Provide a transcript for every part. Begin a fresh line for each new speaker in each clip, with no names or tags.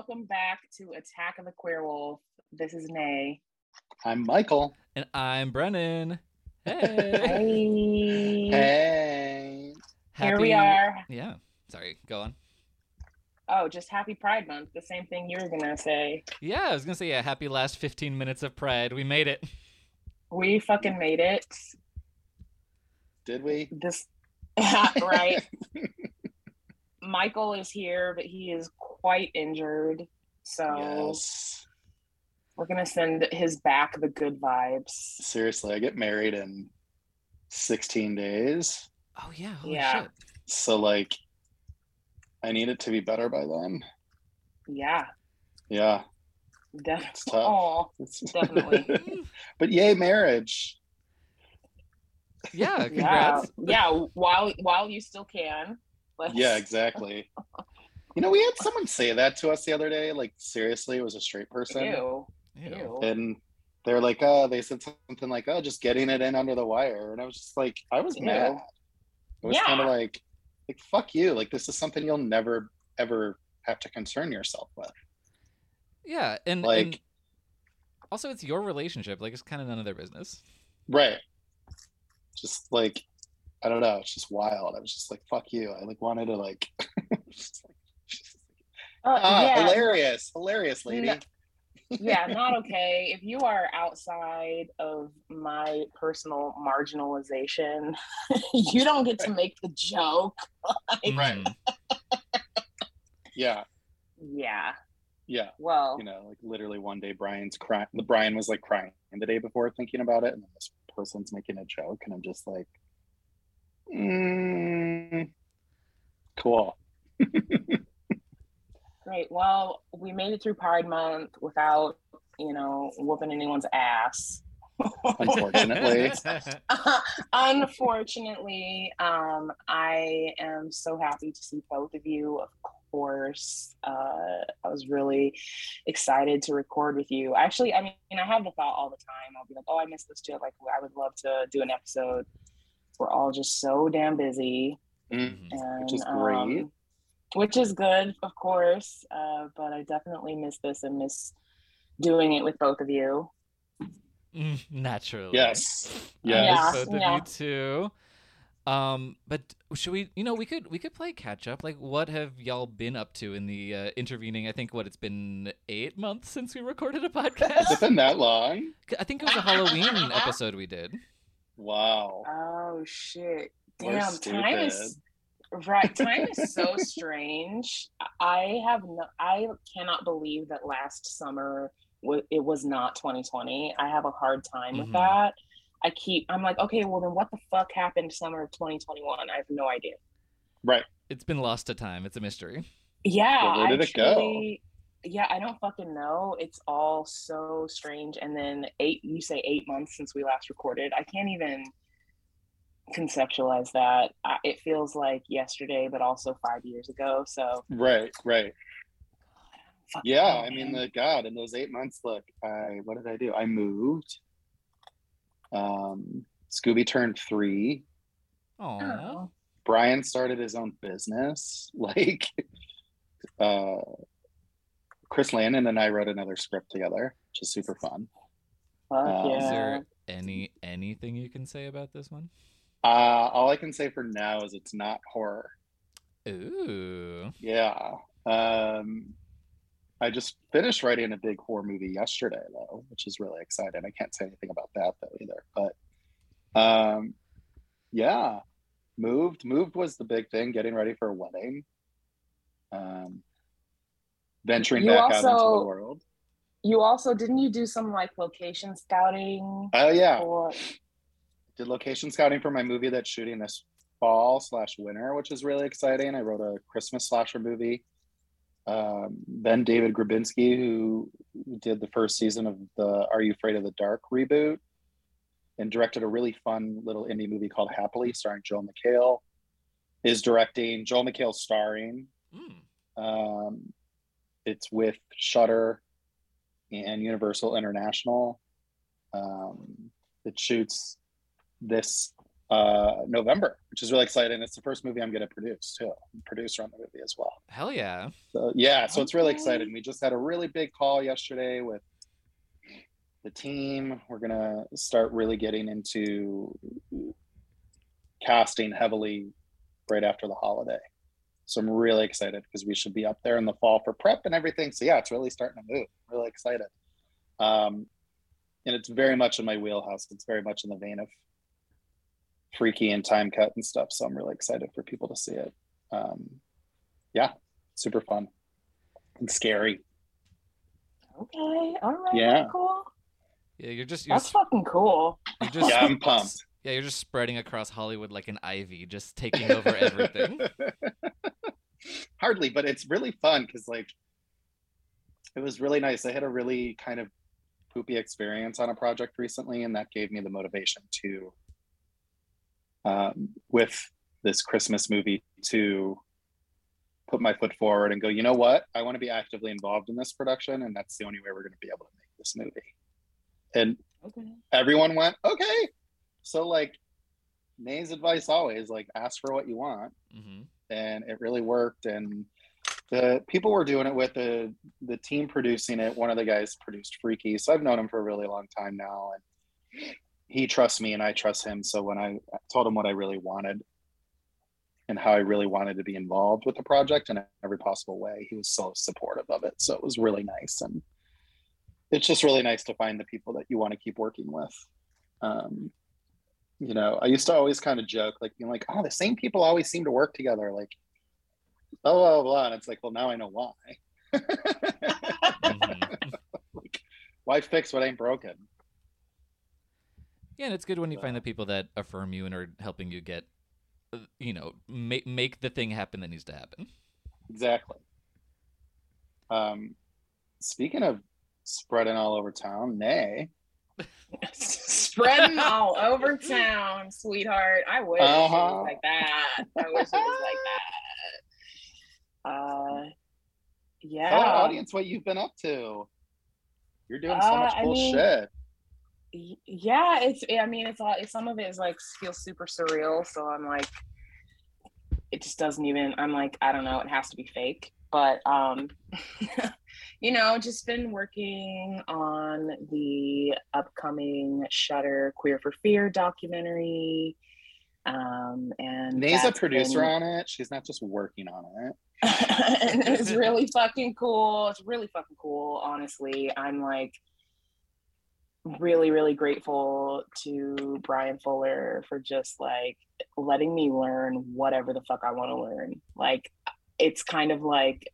Hello and welcome back to Attack of the Queer Wolf. This is Nay.
I'm Michael.
And I'm Brennan. Hey.
Hey.
Hey.
Here we are.
Yeah. Sorry. Go on.
Oh, just happy Pride Month. The same thing you were gonna say.
Yeah, I was gonna say yeah. Happy last 15 minutes of Pride. We made it.
We fucking made it.
Did we?
This right. Michael is here, but he is quite injured. So
Yes.
we're gonna send his back the good vibes.
Seriously, I get married in 16 days.
Oh yeah. Holy
Yeah.
shit.
So, like, I need it to be better by then.
Yeah,
Yeah.
definitely.
It's tough.
Oh,
It's-
Definitely.
but yay, marriage.
Yeah.
yeah,
Congrats.
yeah. While while you still can. Let's-
Yeah, exactly. You know, we had someone say that to us the other day. Like, seriously, it was a straight person.
Ew.
Ew.
Ew.
And they're like, oh, they said something like, oh, just getting it in under the wire. And I was just like, I was
Ew.
mad. It was
Yeah.
kind of like, like, fuck you. Like, this is something you'll never, ever have to concern yourself with.
Yeah. And,
Like-
and also, it's your relationship. Like, it's kind of none of their business.
Right. Just like, I don't know. It's just wild. I was just like, fuck you. I like wanted to like, just like just
Uh,
ah,
yeah,
hilarious, hilarious lady.
No. yeah, not okay. If you are outside of my personal marginalization, you don't get to make the joke. Like,
Right. Yeah,
Yeah.
yeah.
Well,
You know, like literally one day Brian's crying. The Brian was like crying the day before thinking about it, and then this person's making a joke, and I'm just like, mm, cool.
great. Well, we made it through Pride Month without, you know, whooping anyone's ass.
Unfortunately,
Unfortunately, um, I am so happy to see both of you. Of course, uh, I was really excited to record with you. Actually, I mean, I have the thought all the time. I'll be like, "Oh, I missed this too. Like, I would love to do an episode." We're all just so damn busy,
Mm,
Mhm.
and
Which is great.
um, which is good, of course. Uh, but I definitely miss this and miss doing it with both of you.
Mm, Naturally.
yes,
I
yes.
miss both
Yeah.
of you too. Um, but should we? You know, we could we could play catch up. Like, what have y'all been up to in the uh, intervening? I think what it's been eight months since we recorded a podcast.
Has it
podcast.
been that long?
I think it was a Halloween episode we did.
Wow.
Oh shit! Damn, time is right. Time is so strange. I have no. I cannot believe that last summer wa- it was not 2020. I have a hard time with
Mhm.
that. I keep. I'm like, okay, well then, what the fuck happened summer of 2021? I have no idea.
Right.
It's been lost to time. It's a mystery.
Yeah,
Well, where
I
did it go?
Truly- Yeah, I don't fucking know. It's all so strange. And then eight, you say eight months since we last recorded. I can't even conceptualize that. I, it feels like yesterday, but also five years ago. So
Right, right.
fucking
Yeah,
hell,
I mean,
man.
the God, in those eight months, look, I what did I do? I moved. Um, Scooby turned three.
Oh,
Oh.
Brian started his own business. Like, uh, Chris Landon and I wrote another script together, which is super fun. Uh,
yeah.
is there any anything you can say about this one?
Uh, all I can say for now is it's not horror.
Ooh.
Yeah. Um, I just finished writing a big horror movie yesterday, though, which is really exciting. I can't say anything about that though either. But um, yeah, moved. Moved was the big thing. Getting ready for a wedding. Um, venturing
You
back out into the
also-
world.
You also didn't you do some like location scouting
Oh yeah,
for
did location scouting for my movie that's shooting this fall slash winter, which is really exciting. I wrote a Christmas slasher movie. Um, BenDavid Grabinski, who did the first season of the Are You Afraid of the Dark reboot, and directed a really fun little indie movie called Happily, starring Joel McHale, is directing. Joel McHale starring.
Mm.
Um, it's with Shudder and Universal International. Um, it shoots this uh, November, which is really exciting. It's the first movie I'm going to produce too, producer on the movie as well.
Hell yeah!
So yeah, so it's really exciting. We just had a really big call yesterday with the team. We're gonna start really getting into casting heavily right after the holiday. So I'm really excited because we should be up there in the fall for prep and everything. So yeah, it's really starting to move. really excited. Um, and it's very much in my wheelhouse. It's very much in the vein of freaky and time cut and stuff. So I'm really excited for people to see it. Um, yeah, super fun and scary.
Okay. All right.
Yeah.
Cool.
Yeah, you're just you're,
That's
s-
fucking cool.
you're just
Yeah, I'm pumped.
Yeah, you're just spreading across Hollywood like an ivy, just taking over everything.
Hardly, but it's really fun because like it was really nice. I had a really kind of poopy experience on a project recently, and that gave me the motivation to um, with this Christmas movie to put my foot forward and go, you know what? I want to be actively involved in this production, and that's the only way we're going to be able to make this movie. And
Okay.
everyone went, okay. So like Nay's advice always, like ask for what you want.
Hmm
and it really worked. And the people we're doing it with the the team producing it. One of the guys produced freaky. So i've known him for a really long time now. And he trusts me and i trust him. So when i told him what i really wanted and how i really wanted to be involved with the project in every possible way he was so supportive of it. So it was really nice. And it's just really nice to find the people that you want to keep working with. Um, you know, I used to always kind of joke, like being like, oh, the same people always seem to work together, like blah blah blah. And it's like, well, now I know why.
hmm
like, why fix what ain't broken?
Yeah, and it's good when you find the people that affirm you and are helping you get, uh, you know, make make the thing happen that needs to happen.
Exactly. Um, speaking of spreading all over town, Nay.
Spreading all over town, sweetheart. I wish
Uh-huh.
was like that. I wish it was like that. Uh, yeah.
Tell our audience what you've been up to. You're doing so
Uh,
much
I
cool
mean,
shit.
Yeah it's i mean it's all some of it is like feels super surreal so i'm like it just doesn't even i'm like i don't know it has to be fake but um you know just been working on the upcoming Shudder queer for fear documentary um and
Nay's a producer
been-
on it. She's not just working on it.
and it's really fucking cool. It's really fucking cool. Honestly, I'm like really, really grateful to Bryan Fuller for just like letting me learn whatever the fuck I want to learn. Like, it's kind of like,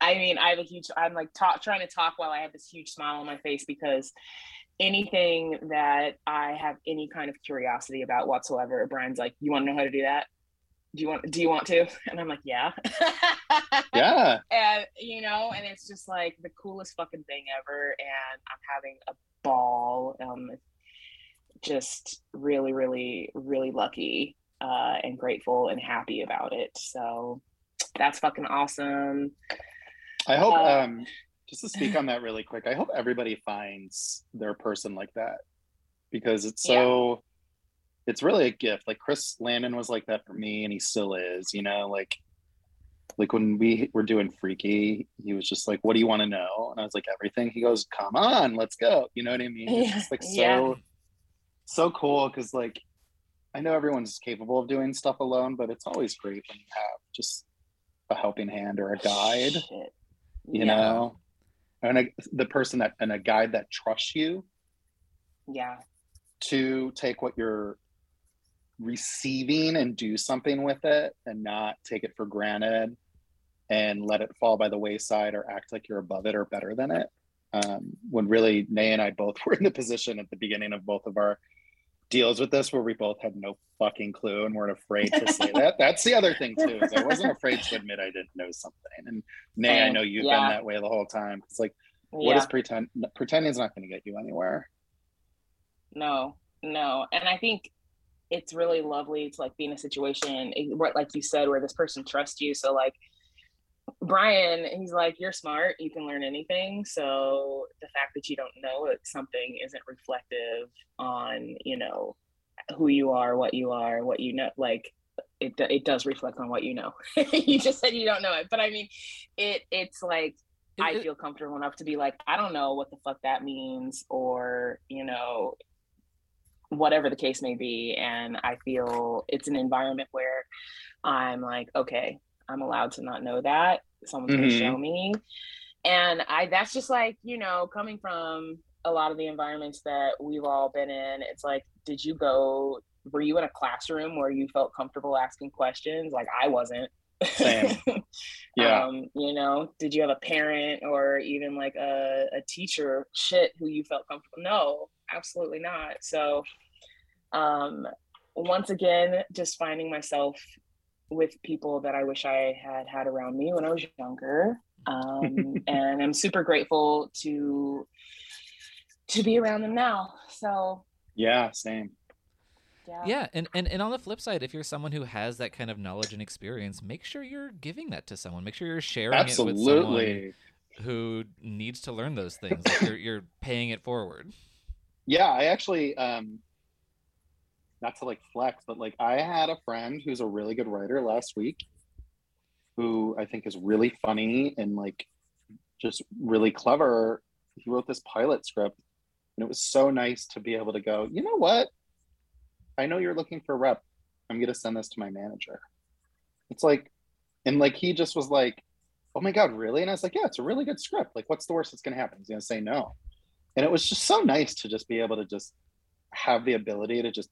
I mean, I have a huge, I'm like talk, trying to talk while I have this huge smile on my face because anything that I have any kind of curiosity about whatsoever, Bryan's like, you want to know how to do that? Do you want, do you want to? And I'm like, yeah.
Yeah.
and you know and it's just like the coolest fucking thing ever and i'm having a ball um just really really really lucky uh and grateful and happy about it so that's fucking awesome
I hope
Uh,
um just to speak on that really quick, I hope everybody finds their person like that because it's so it's really a gift. Like Chris Landon was like that for me and he still is, you know, like like when we were doing freaky, he was just like, What do you want to know? And I was like, Everything. He goes, Come on, let's go. You know what I mean? It's just like so
Yeah.
so cool because like I know everyone's capable of doing stuff alone, but it's always great when you have just a helping hand or a guide
Shit.
you
yeah.
know and a, the person that and a guide that trusts you
yeah
to take what you're receiving and do something with it and not take it for granted and let it fall by the wayside or act like you're above it or better than it um, when really nay and i both were in the position at the beginning of both of our deals with this where we both had no fucking clue and weren't afraid to say that. That's the other thing too is i wasn't afraid to admit i didn't know something. And nay i know you've
Yeah.
been that way the whole time. It's like what
yeah.
is pretend pretending's not going to get you anywhere.
No no. And i think it's really lovely to like be in a situation eh, like you said where this person trusts you. So like Bryan he's like you're smart you can learn anything so the fact that you don't know that something isn't reflective on you know who you are, what you are, what you know. Like it, it does reflect on what you know. you just said you don't know it, but I mean, it it's like I feel comfortable enough to be like, I don't know what the fuck that means, or you know, whatever the case may be. And I feel it's an environment where I'm like, okay, I'm allowed to not know that. Someone's mm-hmm. gonna show me. And I that's just like, you know, coming from a lot of the environments that we've all been in, it's like, did you go were you in a classroom where you felt comfortable asking questions? Like I wasn't.
Same. Yeah.
um, you know, did you have a parent or even like a, a teacher shit who you felt comfortable? No, absolutely not. So um once again, just finding myself with people that I wish I had had around me when I was younger. Um, and I'm super grateful to to be around them now. So
yeah, same.
Yeah. yeah, and, and and on the flip side, if you're someone who has that kind of knowledge and experience, make sure you're giving that to someone. Make sure you're sharing Absolutely. it with someone who needs to learn those things. Like you're you're paying it forward.
Yeah, I actually um not to like flex, but like I had a friend who's a really good writer last week who I think is really funny and like just really clever. He wrote this pilot script and it was so nice to be able to go, you know what? I know you're looking for rep. I'm gonna send this to my manager. It's like, and like he just was like, oh my god, really? And I was like, yeah, it's a really good script. Like, what's the worst that's gonna happen? He's gonna say no. And it was just so nice to just be able to just have the ability to just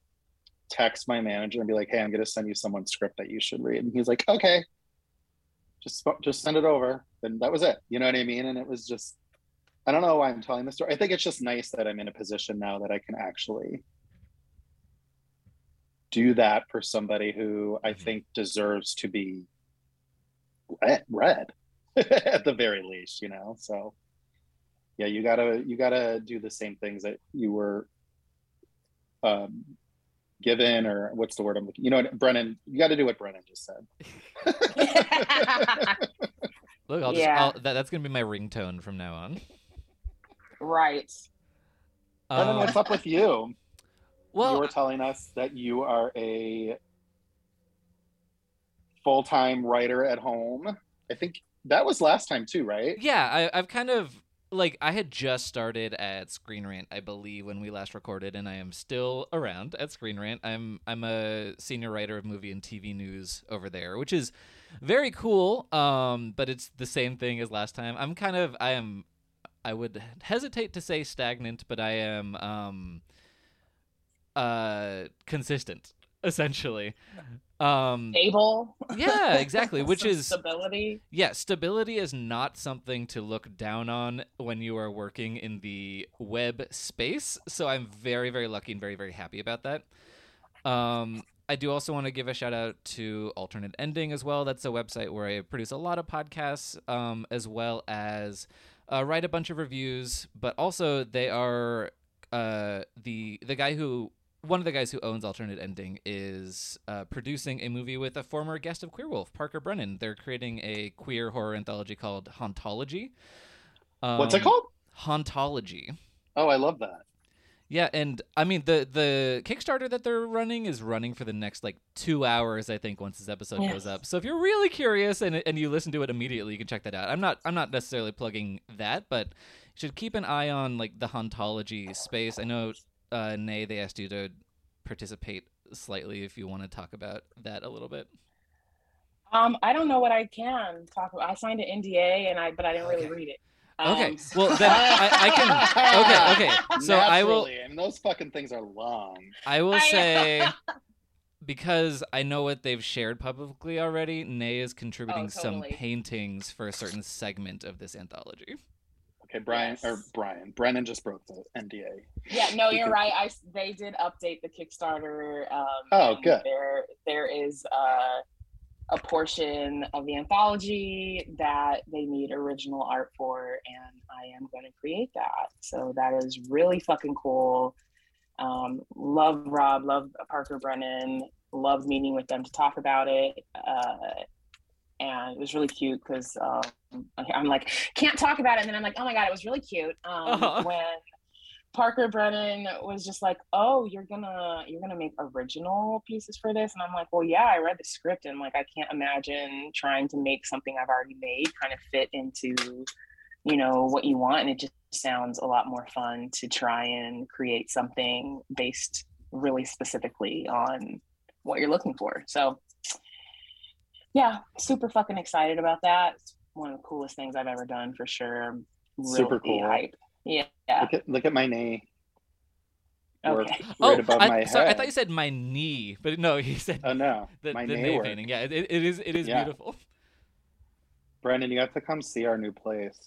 text my manager and be like, hey, I'm gonna send you someone's script that you should read. And he's like, okay, just just send it over. And that was it. You know what I mean? And it was just, I don't know why I'm telling this story. I think it's just nice that I'm in a position now that I can actually do that for somebody who I mm-hmm. think deserves to be read, read at the very least, you know. So yeah, you gotta you gotta do the same things that you were um, given, or what's the word I'm looking. You know, Brennan, you got to do what Brennan just said.
Look, I'll just yeah. I'll, that, that's gonna be my ringtone from now on.
Right.
Brennan, um, what's up with you? Well, you were telling us that you are a full time writer at home. I think that was last time too, right?
Yeah, I, I've kind of like I had just started at Screen Rant, I believe, when we last recorded, and I am still around at Screen Rant. I'm I'm a senior writer of movie and TV news over there, which is very cool. Um, but it's the same thing as last time. I'm kind of I am I would hesitate to say stagnant, but I am um uh consistent essentially um
stable
yeah exactly which is
stability
yeah stability is not something to look down on when you are working in the web space so i'm very very lucky and very very happy about that um I do also want to give a shout out to Alternate Ending as well. That's a website where I produce a lot of podcasts, um, as well as uh, write a bunch of reviews. But also, they are uh, the the guy who one of the guys who owns Alternate Ending is uh, producing a movie with a former guest of Queer Wolf, Parker Brennan. They're creating a queer horror anthology called Hauntology.
Um, What's it called?
Hauntology.
Oh, I love that.
Yeah, and I mean the the Kickstarter that they're running is running for the next like two hours, I think, once this episode yes. goes up. So if you're really curious and and you listen to it immediately, you can check that out. I'm not I'm not necessarily plugging that, but you should keep an eye on like the hauntology space. I know uh, Nay, they asked you to participate slightly if you want to talk about that a little bit.
Um, I don't know what I can talk about. I signed an NDA and I, but I didn't really read it.
Um, okay, well then I, I, can. Okay, okay. So Naturally, I will.
I mean, those fucking things are long.
I will say, because I know what they've shared publicly already. Nay is contributing oh, totally. some paintings for a certain segment of this anthology.
Okay, Brian yes. or Brian, Brennan just broke the NDA.
Yeah, no, you're right. I they did update the Kickstarter. Um,
oh, good.
There, there is uh, a portion of the anthology that they need original art for, and I am going to create that. So that is really fucking cool. Um, love Rob, love Parker Brennan, love meeting with them to talk about it. Uh, and it was really cute because um, I'm like can't talk about it, and then I'm like, oh my god, it was really cute um, uh-huh. when Parker Brennan was just like, "Oh, you're gonna you're gonna make original pieces for this," and I'm like, "Well, yeah, I read the script and like I can't imagine trying to make something I've already made kind of fit into, you know, what you want." And it just sounds a lot more fun to try and create something based really specifically on what you're looking for. So, yeah, super fucking excited about that. It's one of the coolest things I've ever done for sure. Really
Super cool.
Hype. Yeah.
Look at look at my knee. Work
Okay.
Oh,
right above
I,
my
sorry, I thought you said my knee, but no, he said
Oh no,
the,
my
the
knee
knee
work.
painting. Yeah, it, it is it is
Yeah.
beautiful.
Brennan, you have to come see our new place.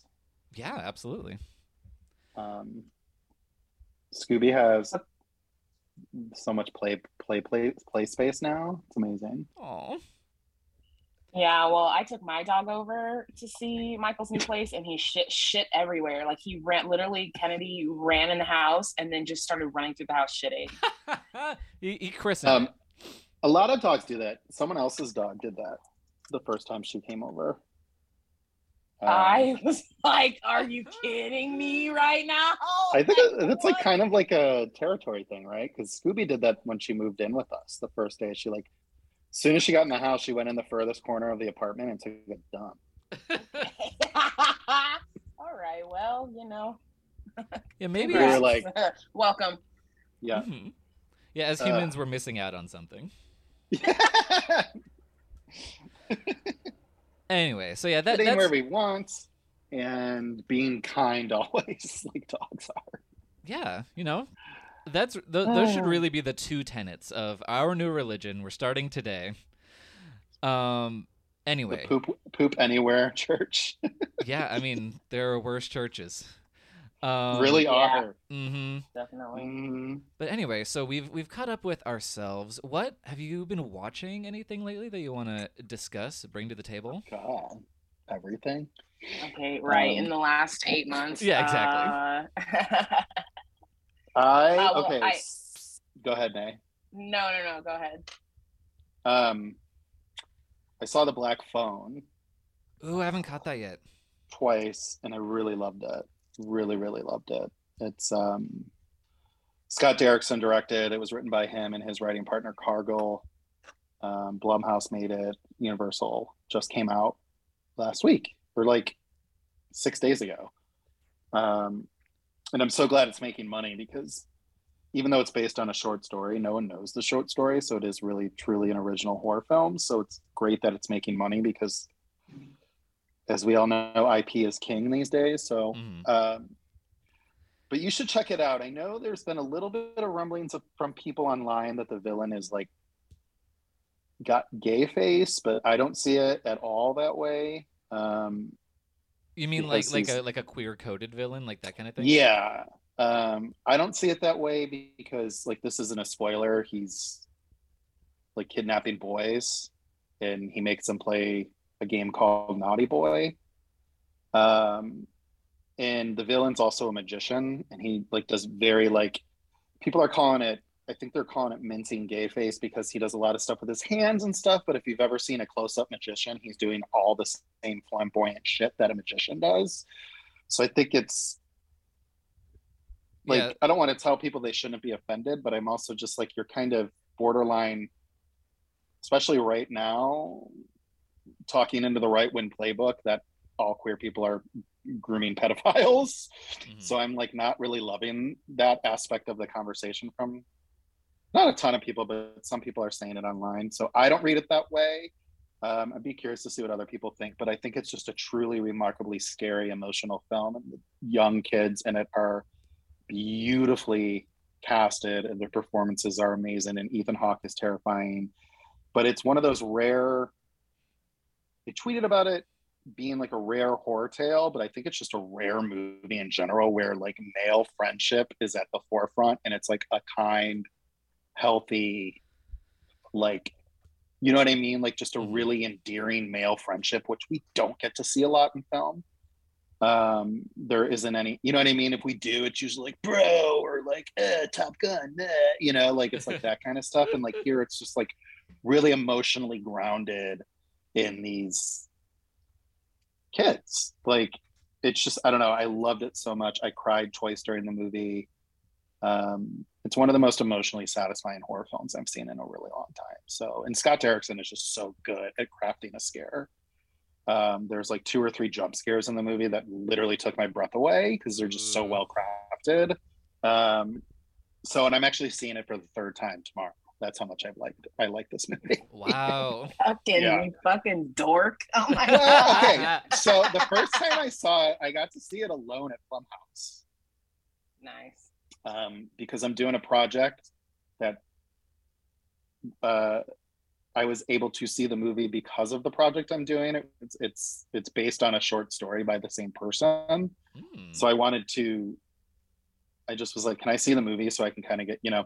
Yeah, absolutely.
Um, Scooby has so much play play play play space now. It's amazing.
Oh,
Yeah, well, I took my dog over to see Michael's new place, and he shit shit everywhere. Like he ran, literally, Kennedy ran in the house and then just started running through the house shitting.
he, he christened.
Um, a lot of dogs do that. Someone else's dog did that the first time she came over. Um,
I was like, "Are you kidding me right now?"
I think it- it's like kind of like a territory thing, right? Because Scooby did that when she moved in with us the first day. She like, as soon as she got in the house, she went in the furthest corner of the apartment and took a dump.
All right, well, you know,
yeah, maybe.
We were like-
welcome.
Yeah.
Mhm. Yeah, as
Uh,
humans, we're missing out on something. Anyway, so yeah, that,
Getting
that's
where we want and being kind always, like dogs are.
yeah, you know, that's th- those should
Oh.
really be the two tenets of our new religion. We're starting today. Um.
The
Anyway,
poop poop anywhere church
yeah, I mean there are worse churches. Um,
really
yeah.
are.
hmm
Definitely.
Mm,
But anyway, so we've we've caught up with ourselves. What have you been watching? Anything lately that you want to discuss, bring to the table?
God, everything.
Okay, right.
Um,
in the last eight months.
Yeah, exactly.
uh,
I
Uh, well,
okay.
I-
s- Go ahead, Nay.
no, no, no. Go ahead.
Um, I saw the Black Phone
Ooh, I haven't caught that yet.
twice, and I really loved it. Really, really loved it. It's um, Scott Derrickson directed. It was written by him and his writing partner Cargill. Um, Blumhouse made it. Universal just came out last week or like six days ago. Um, and I'm so glad it's making money because even though it's based on a short story, no one knows the short story. So it is really truly an original horror film. So it's great that it's making money because, as we all know, IP is king these days. So,
Mhm.
um, but you should check it out. I know there's been a little bit of rumblings of, from people online that the villain is like got gay face, but I don't see it at all that way. Um,
You mean like like a like a queer coded villain, like that kind of thing?
Yeah. Um, I don't see it that way because like this isn't a spoiler. He's like kidnapping boys and he makes them play a game called Naughty Boy. Um, and the villain's also a magician and he like does very like people are calling it I think they're calling it mincing gay face because he does a lot of stuff with his hands and stuff. But if you've ever seen a close-up magician, he's doing all the same flamboyant shit that a magician does. So I think it's like
Yeah.
I don't want to tell people they shouldn't be offended, but I'm also just like you're kind of borderline, especially right now, talking into the right wing playbook that all queer people are grooming pedophiles.
Mhm.
So I'm like not really loving that aspect of the conversation from not a ton of people, but some people are saying it online. So I don't read it that way. Um, I'd be curious to see what other people think, but I think it's just a truly remarkably scary, emotional film, and the young kids in it are beautifully casted, and their performances are amazing. And Ethan Hawke is terrifying, but it's one of those rare. They tweeted about it being like a rare horror tale, but I think it's just a rare movie in general where like male friendship is at the forefront and it's like a kind, healthy, like, you know what I mean? Like just a
Mhm.
really endearing male friendship, which we don't get to see a lot in film. Um, there isn't any, you know what I mean? If we do, it's usually like, bro, or like, eh, Top Gun, eh, you know, like it's like that kind of stuff. And like here, it's just like really emotionally grounded in these kids. Like it's just I don't know. I loved it so much. I cried twice during the movie. Um, it's one of the most emotionally satisfying horror films I've seen in a really long time. So, and Scott Derrickson is just so good at crafting a scare. Um, there's like two or three jump scares in the movie that literally took my breath away because they're just so well crafted. Um, so, and I'm actually seeing it for the third time tomorrow. That's how much I've liked. I like this movie.
Wow.
fucking
Yeah.
fucking dork. Oh my
Well,
god.
okay. So the first time I saw it, I got to see it alone at Blumhouse
Nice.
Um, because I'm doing a project that uh, I was able to see the movie because of the project I'm doing. It's it's it's based on a short story by the same person.
Hmm.
So I wanted to. I just was like, "Can I see the movie so I can kind of get you know?"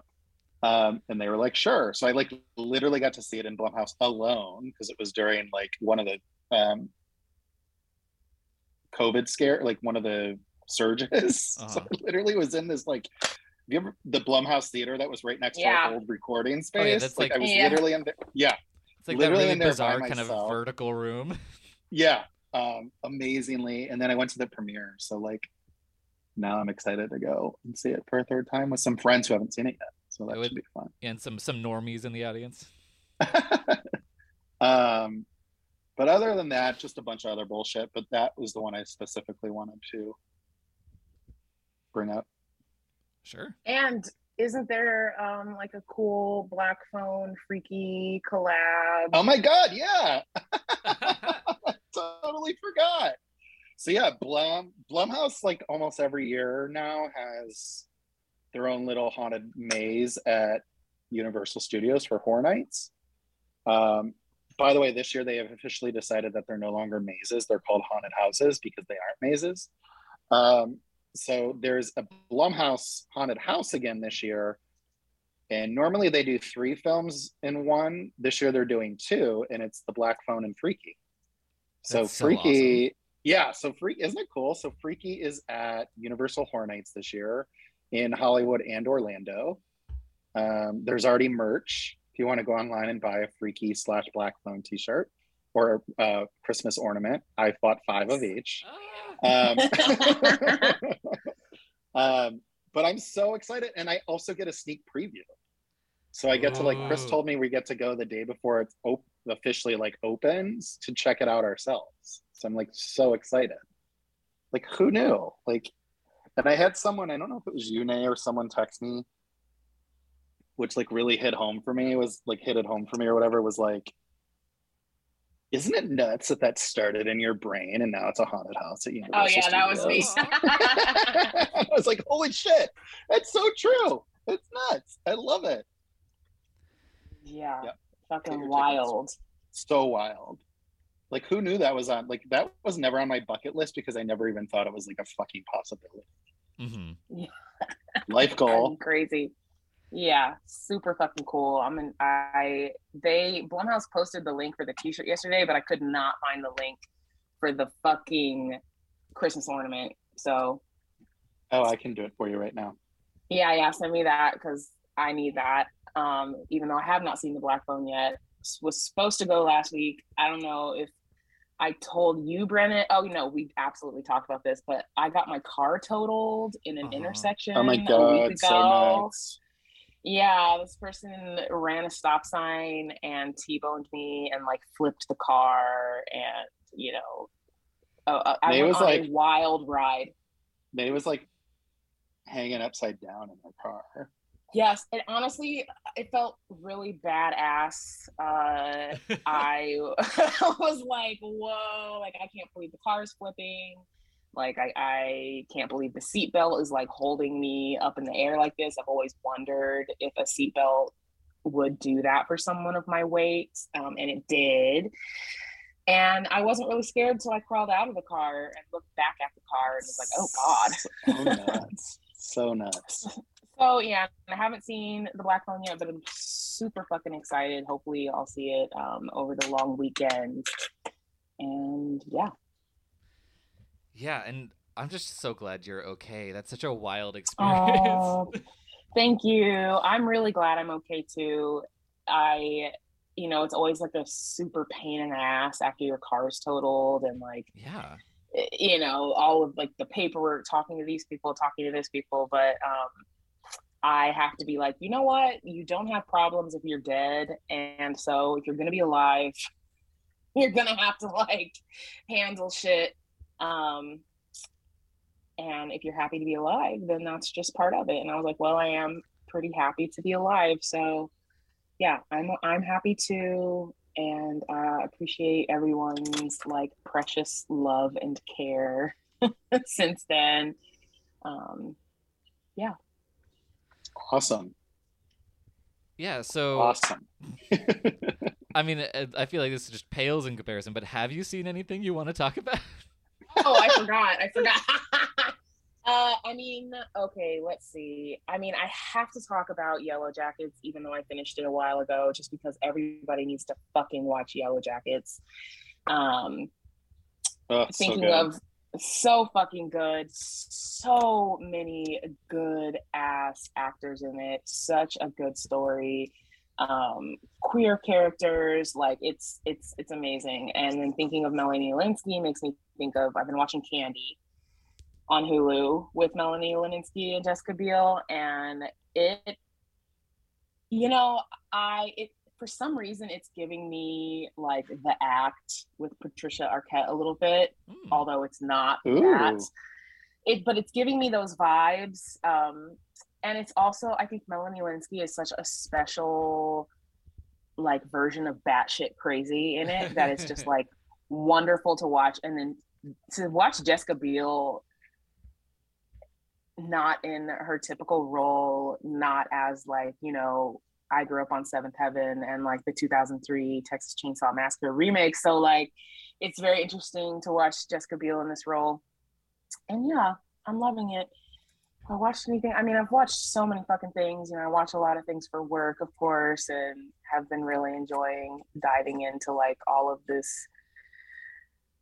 Um, and they were like, "Sure." So I like literally got to see it in Blumhouse alone because it was during like one of the um, COVID scare, like one of the surges. So
Uh-huh.
I literally was in this like. Have you ever the Blumhouse theater that was right next to
Yeah.
our old recording space?
Oh, yeah, that's like-
I was
Yeah.
literally in there. Yeah,
it's like
literally
that
in
really
there by
bizarre kind of vertical room.
yeah, um, amazingly. And then I went to the premiere. So like now I'm excited to go and see it for a third time with some friends who haven't seen it yet. So that
It would-
should be fun.
and some some normies in the audience.
um, but other than that, just a bunch of other bullshit. But that was the one I specifically wanted to bring up.
Sure.
And isn't there um like a cool black phone freaky collab?
Oh my god, yeah. totally forgot. So yeah, Blum Blumhouse like almost every year now has their own little haunted maze at Universal Studios for Horror Nights. Um, by the way, this year they have officially decided that they're no longer mazes; they're called haunted houses because they aren't mazes. Um, so there's a Blumhouse haunted house again this year, and normally they do three films in one. This year they're doing two, and it's The Black Phone and Freaky. So
so
Freaky, yeah. So Freaky, isn't it cool? So Freaky is at Universal Horror Nights this year in Hollywood and Orlando. Um, there's already merch. If you want to go online and buy a Freaky slash Black Phone T-shirt or a Christmas ornament, I've bought five of each.
Ah.
Um, um, but I'm so excited, and I also get a sneak preview. So I get to like Chris told me we get to go the day before it's op- officially like opens to check it out ourselves. So I'm like so excited. Like who knew? Like, and I had someone I don't know if it was you, Nay, or someone text me, which like really hit home for me. Was like hit it home for me or whatever. Was like, isn't it nuts that that started in your brain and now it's a haunted house at Universal
Oh yeah, that was me.
I was like, holy shit, that's so true. It's nuts. I love it.
yeah.
Yep.
Fucking
your tickets.
wild.
So wild. Like, who knew that was on? Like, that was never on my bucket list because I never even thought it was like a fucking possibility.
Mhm.
Life goal.
Fucking crazy. Yeah, super fucking cool. I'm in I they Blumhouse posted the link for the t-shirt yesterday, but I could not find the link for the fucking Christmas ornament. So
Oh, I can do it for you right now.
yeah, yeah, send me that because I need that. Um, even though I have not seen the black phone yet. Was supposed to go last week. I don't know if I told you, Brennan. Oh no, we absolutely talked about this, but I got my car totaled in an
Uh-huh.
intersection
Oh my
a week
god, so
ago.
Nuts.
Yeah, this person ran a stop sign and T-boned me and like flipped the car and you know, uh, uh, I
Nay
went
was
on
like-
a wild ride.
Nay was like hanging upside down in her car.
Yes, and honestly, it felt really badass. Uh, I was like, "Whoa!" Like I can't believe the car's flipping. Like I, I can't believe the seatbelt is like holding me up in the air like this. I've always wondered if a seatbelt would do that for someone of my weight, um, and it did. And I wasn't really scared until I crawled out of the car and looked back at the car and was like, "Oh God."
So nuts. so nuts.
So yeah, I haven't seen the Black Phone yet, but I'm super fucking excited. Hopefully, I'll see it um, over the long weekend. And yeah,
Yeah, and I'm just so glad you're okay. That's such a wild experience.
Oh, thank you. I'm really glad I'm okay too. I, you know, it's always like a super pain in the ass after your car's totaled and like
yeah.
you know all of like the paperwork talking to these people talking to this people but um I have to be like, you know what? You don't have problems if you're dead. And so if you're going to be alive, you're going to have to like handle shit. Um, and if you're happy to be alive, then that's just part of it. And I was like, well, I am pretty happy to be alive. So yeah, I'm, I'm happy to, and uh, appreciate everyone's like precious love and care since then. Um, yeah.
Awesome.
Yeah. So
Awesome.
I mean, uh, I feel like this just pales in comparison. But have you seen anything you want to talk about?
oh, I forgot. I forgot. uh, I mean, okay, let's see. I mean, I have to talk about Yellow Jackets, even though I finished it a while ago, just because everybody needs to fucking watch Yellow Jackets. Um,
Oh, so
thinking
good.
of so fucking good so many good ass actors in it such a good story um queer characters like it's it's it's amazing and then thinking of melanie Lynskey makes me think of i've been watching candy on hulu with melanie Lynskey and jessica biel and it you know i it for some reason it's giving me like the act with patricia arquette a little bit
Hmm.
although it's not
Ooh.
that. It, but it's giving me those vibes. Um, and it's also, I think Melanie Lynskey is such a special, like, version of batshit crazy in it that it's just like wonderful to watch. And then to watch Jessica Biel not in her typical role, not as like, you know, I grew up on Seventh Heaven and like the 2003 Texas Chainsaw Massacre remake. So, like, it's very interesting to watch Jessica Biel in this role. And yeah, I'm loving it. I watched anything. I mean, I've watched so many fucking things. You know, I watch a lot of things for work, of course, and have been really enjoying diving into like all of this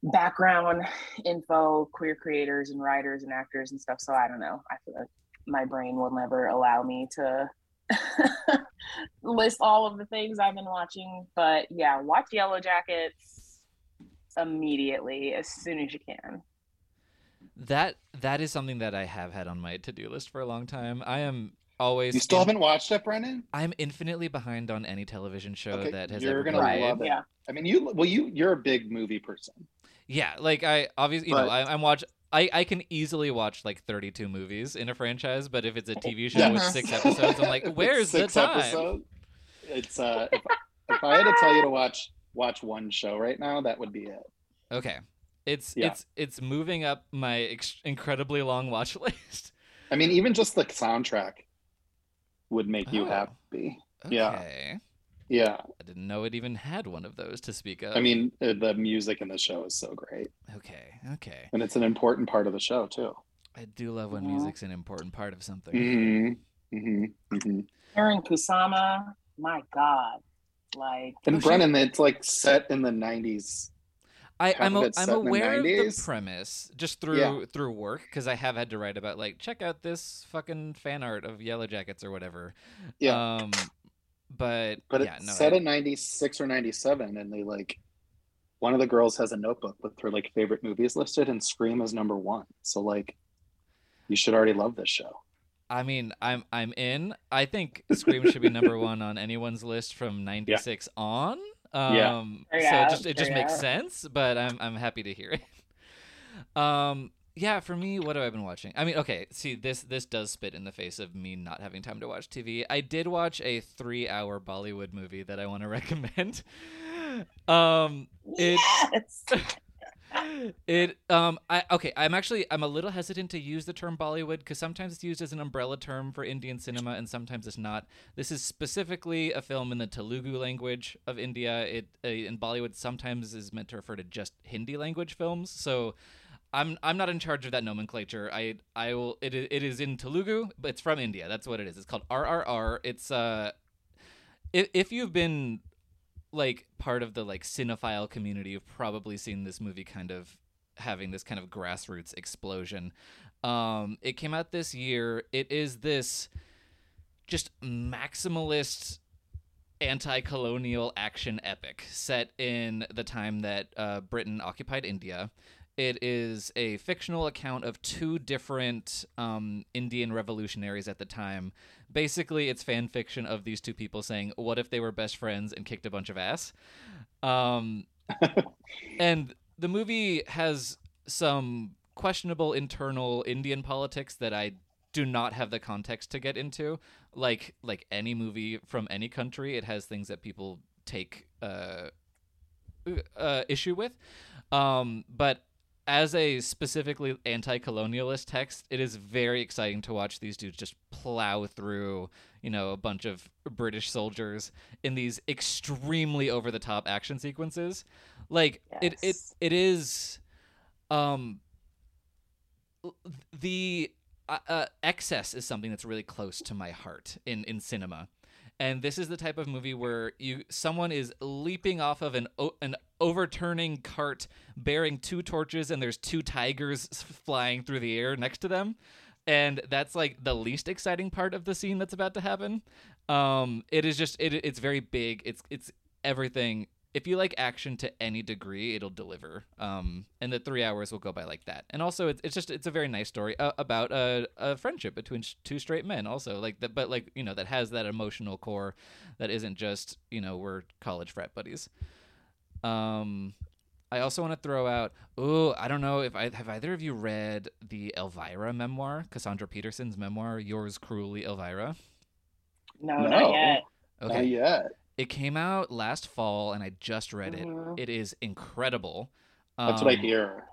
background info, queer creators and writers and actors and stuff. So I don't know. I feel like my brain will never allow me to list all of the things I've been watching. But yeah, watch Yellow Jackets immediately as soon as you can.
That that is something that I have had on my to do list for a long time. I am always
You still
in-
haven't watched it, Brennan?
I'm infinitely behind on any television show
Okay,
that has
you're
ever
gonna
been made.
love it.
Yeah.
I mean, you well, you you're a big movie person.
Yeah, like I obviously, you know,
But-
I, I'm watch. I, I can easily watch like 32 movies in a franchise, but if it's a TV show
Yes.
with six episodes, I'm like, where's
Six
the time?
episodes? It's uh, if, if I had to tell you to watch watch one show right now, that would be it.
Okay, it's
Yeah.
it's it's moving up my ex- incredibly long watch list.
I mean, even just the soundtrack would make you
Oh.
happy.
Okay.
Yeah. Yeah,
I didn't know it even had one of those to speak of.
I mean, uh, the music in the show is so great,
okay, okay.
and it's an important part of the show too.
I do love when
Mhm.
music's an important part of something.
Mm-hmm. Mm-hmm. Mm-hmm.
Karyn Kusama, my God. Like,
And
Oh, she-
Brennan, it's like set in the '90s.
I,
half
I'm
of
a,
it's
I'm
set in the
aware of the premise just through
Yeah.
through work because I have had to write about like check out this fucking fan art of Yellow Jackets or whatever.
Yeah,
Um, but
but
yeah,
it's
no.
set
I-
in '96 or '97, and they like one of the girls has a notebook with her like favorite movies listed, and Scream is number one. So like, you should already love this show.
I mean, I'm I'm in. I think Scream should be number one on anyone's list from '96 on. Um,
Yeah.
so
Yeah,
it just it just
yeah.
makes sense. But I'm I'm happy to hear it. Um, yeah, for me, what have I been watching? I mean, okay, see this this does spit in the face of me not having time to watch TV. I did watch a three hour Bollywood movie that I want to recommend. Um, it
yes.
It um I okay I'm actually I'm a little hesitant to use the term Bollywood because sometimes it's used as an umbrella term for Indian cinema and sometimes it's not. This is specifically a film in the Telugu language of India. It uh, in Bollywood sometimes is meant to refer to just Hindi language films. So I'm I'm not in charge of that nomenclature. I I will it it is in Telugu, but it's from India. That's what it is. It's called RRR. It's uh if if you've been like part of the like cinephile community you've probably seen this movie kind of having this kind of grassroots explosion. Um it came out this year. It is this just maximalist anti-colonial action epic set in the time that uh, britain occupied india it is a fictional account of two different um, Indian revolutionaries at the time. Basically, it's fan fiction of these two people saying, "What if they were best friends and kicked a bunch of ass?" Um, and the movie has some questionable internal Indian politics that I do not have the context to get into. Like like any movie from any country, it has things that people take uh, uh, issue with. Um, but as a specifically anti-colonialist text, it is very exciting to watch these dudes just plow through, you know, a bunch of British soldiers in these extremely over-the-top action sequences. Like it, it, it is, um, the uh, uh, excess is something that's really close to my heart in in cinema and this is the type of movie where you someone is leaping off of an an overturning cart bearing two torches and there's two tigers flying through the air next to them. And that's like the least exciting part of the scene that's about to happen. Um it is just it, it's very big. It's it's everything if you like action to any degree it'll deliver um and the three hours will go by like that and also it's, it's just it's a very nice story uh, about a, a friendship between sh- two straight men also like that but like you know that has that emotional core that isn't just you know we're college frat buddies um i also want to throw out oh i don't know if i have either of you read the elvira memoir cassandra peterson's memoir yours cruelly elvira
No,
No.
not yet.
okay
Not yet.
It came out last fall and i just read it
Mhm.
it is incredible
That's what I
Um,
hear.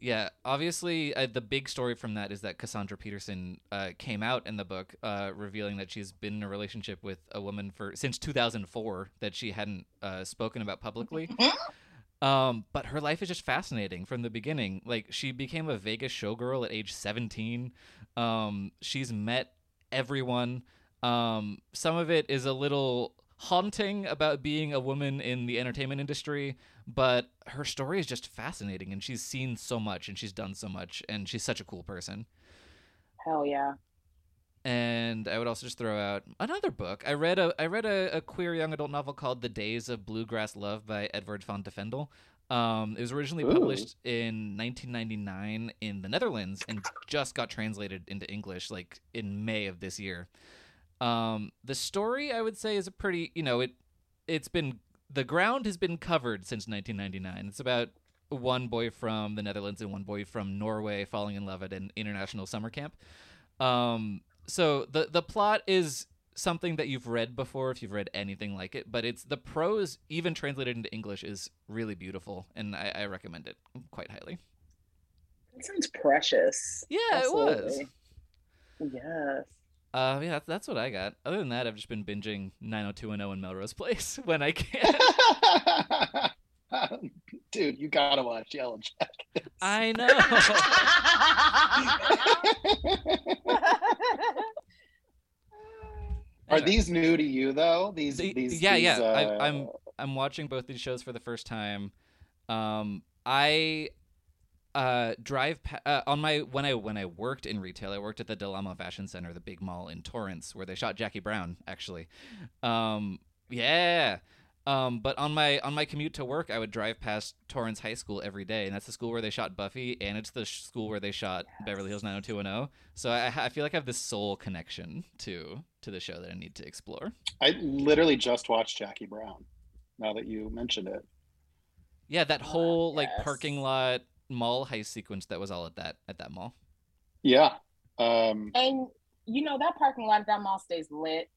yeah, obviously, uh, the big story from that is that Cassandra Peterson uh, came out in the book, uh, revealing that she's been in a relationship with a woman for since 2004 that she hadn't uh, spoken about publicly. um, but her life is just fascinating from the beginning. Like she became a Vegas showgirl at age 17. Um, she's met everyone. Um, some of it is a little haunting about being a woman in the entertainment industry, but her story is just fascinating and she's seen so much and she's done so much and she's such a cool person.
Hell yeah.
And I would also just throw out another book. I read a I read a, a queer young adult novel called The Days of Bluegrass Love by Edward van de Vendel. Um, it was originally
Ooh.
published in 1999 in the Netherlands and just got translated into English like in May of this year. Um, the story I would say is a pretty you know it it's been the ground has been covered since 1999. It's about one boy from the Netherlands and one boy from Norway falling in love at an international summer camp. Um, so the the plot is something that you've read before if you've read anything like it, but it's the prose even translated into English is really beautiful, and I, I recommend it quite highly.
That sounds precious.
Yeah, it was.
Yes.
Uh, yeah, that's, that's what I got. Other than that, I've just been binging 90210 and Melrose Place when I can.
Dude, you gotta watch Yellow Jackets.
I know.
Are these new to you though? These,
The-
these,
yeah,
these,
yeah.
uh,
I, I'm I'm watching both these shows for the first time. Um, I uh, drive pa- uh, on my when I when I worked in retail. I worked at the Del Amo Fashion Center, the big mall in Torrance, where they shot Jackie Brown. Actually, um, yeah. Um, but on my on my commute to work, I would drive past Torrance High School every day, and that's the school where they shot Buffy, and it's the sh- school where they shot Beverly Hills 90210. So I, I feel like I have this soul connection to to the show that I need to explore.
I literally just watched Jackie Brown. Now that you mentioned it,
Yeah, that whole like
yes.
parking lot mall heist sequence that was all at that at that mall.
yeah. Um,
And you know that parking lot at that mall stays lit.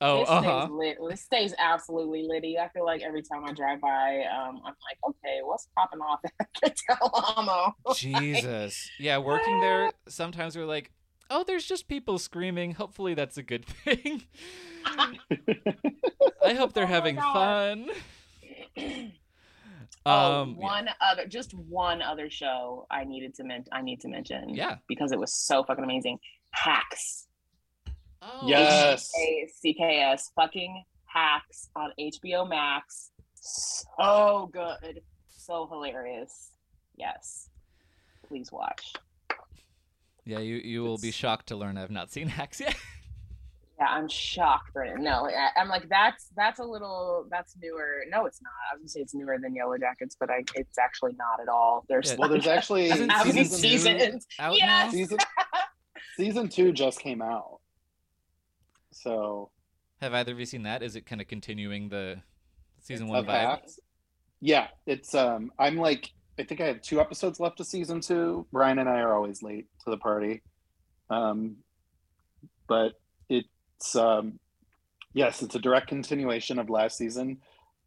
Oh,
it
uh
stays
huh.
lit. It stays absolutely litty. I feel like every time I drive by, um, I'm like, okay, what's popping off at Del Amo?
Jesus. Yeah, working there, sometimes we're like, oh, there's just people screaming. Hopefully that's a good thing. I hope they're
Oh
having
God.
fun.
oh,
Um, yeah.
one other, just one other show I needed to mention. I need to mention,
Yeah.
because it was so fucking amazing. Hacks.
Oh,
Yes.
A CKS fucking Hacks on HBO Max. So good, so hilarious. Yes, please watch.
Yeah, you, you will be shocked to learn I've not seen Hacks yet.
Yeah, I'm shocked right now. No, I, am like that's that's a little that's newer. No, it's not. I was gonna say it's newer than Yellow Jackets, but I it's actually not at all. There's
yeah. well, there's actually
how many seasons?
Yes. Season, season two just came out. So,
have either of you seen that? Is it kind of continuing the season one vibe?
Yeah, it's um. I'm like, I think I have two episodes left of season two. Bryan and I are always late to the party, um, but it's um, yes, it's a direct continuation of last season,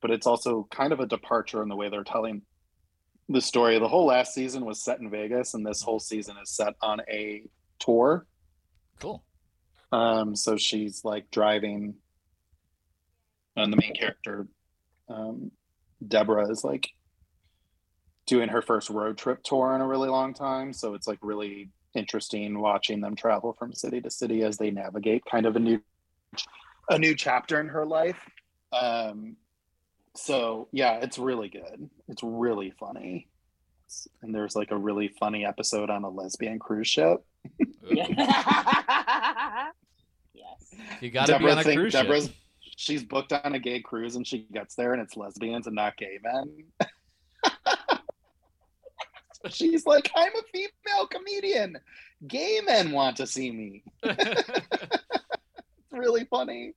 but it's also kind of a departure in the way they're telling the story. The whole last season was set in Vegas, and this whole season is set on a tour.
Cool.
Um, so she's like driving, and the main character, um, Deborah, is like doing her first road trip tour in a really long time. So it's like really interesting watching them travel from city to city as they navigate kind of a new a new chapter in her life. Um, so yeah, it's really good. It's really funny. And there's like a really funny episode on a lesbian cruise ship. yes.
You gotta Deborah be on a think, cruise Deborah's, ship.
She's booked on a gay cruise and she gets there and it's lesbians and not gay men. She's like, I'm a female comedian. Gay men want to see me. it's really funny.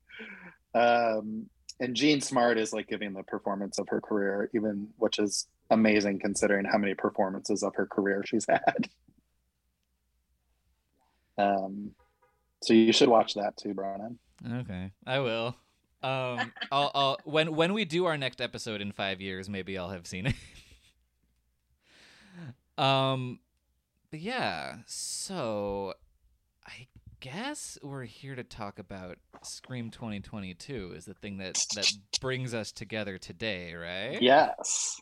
Um, and Jean Smart is like giving the performance of her career, even which is amazing considering how many performances of her career she's had. Um, so you should watch that too, Bryan.
Okay, I will. Um, I'll, I'll when when we do our next episode in five years, maybe I'll have seen it. Um, but yeah, so I guess we're here to talk about Scream 2022 is the thing that that brings us together today, right?
Yes.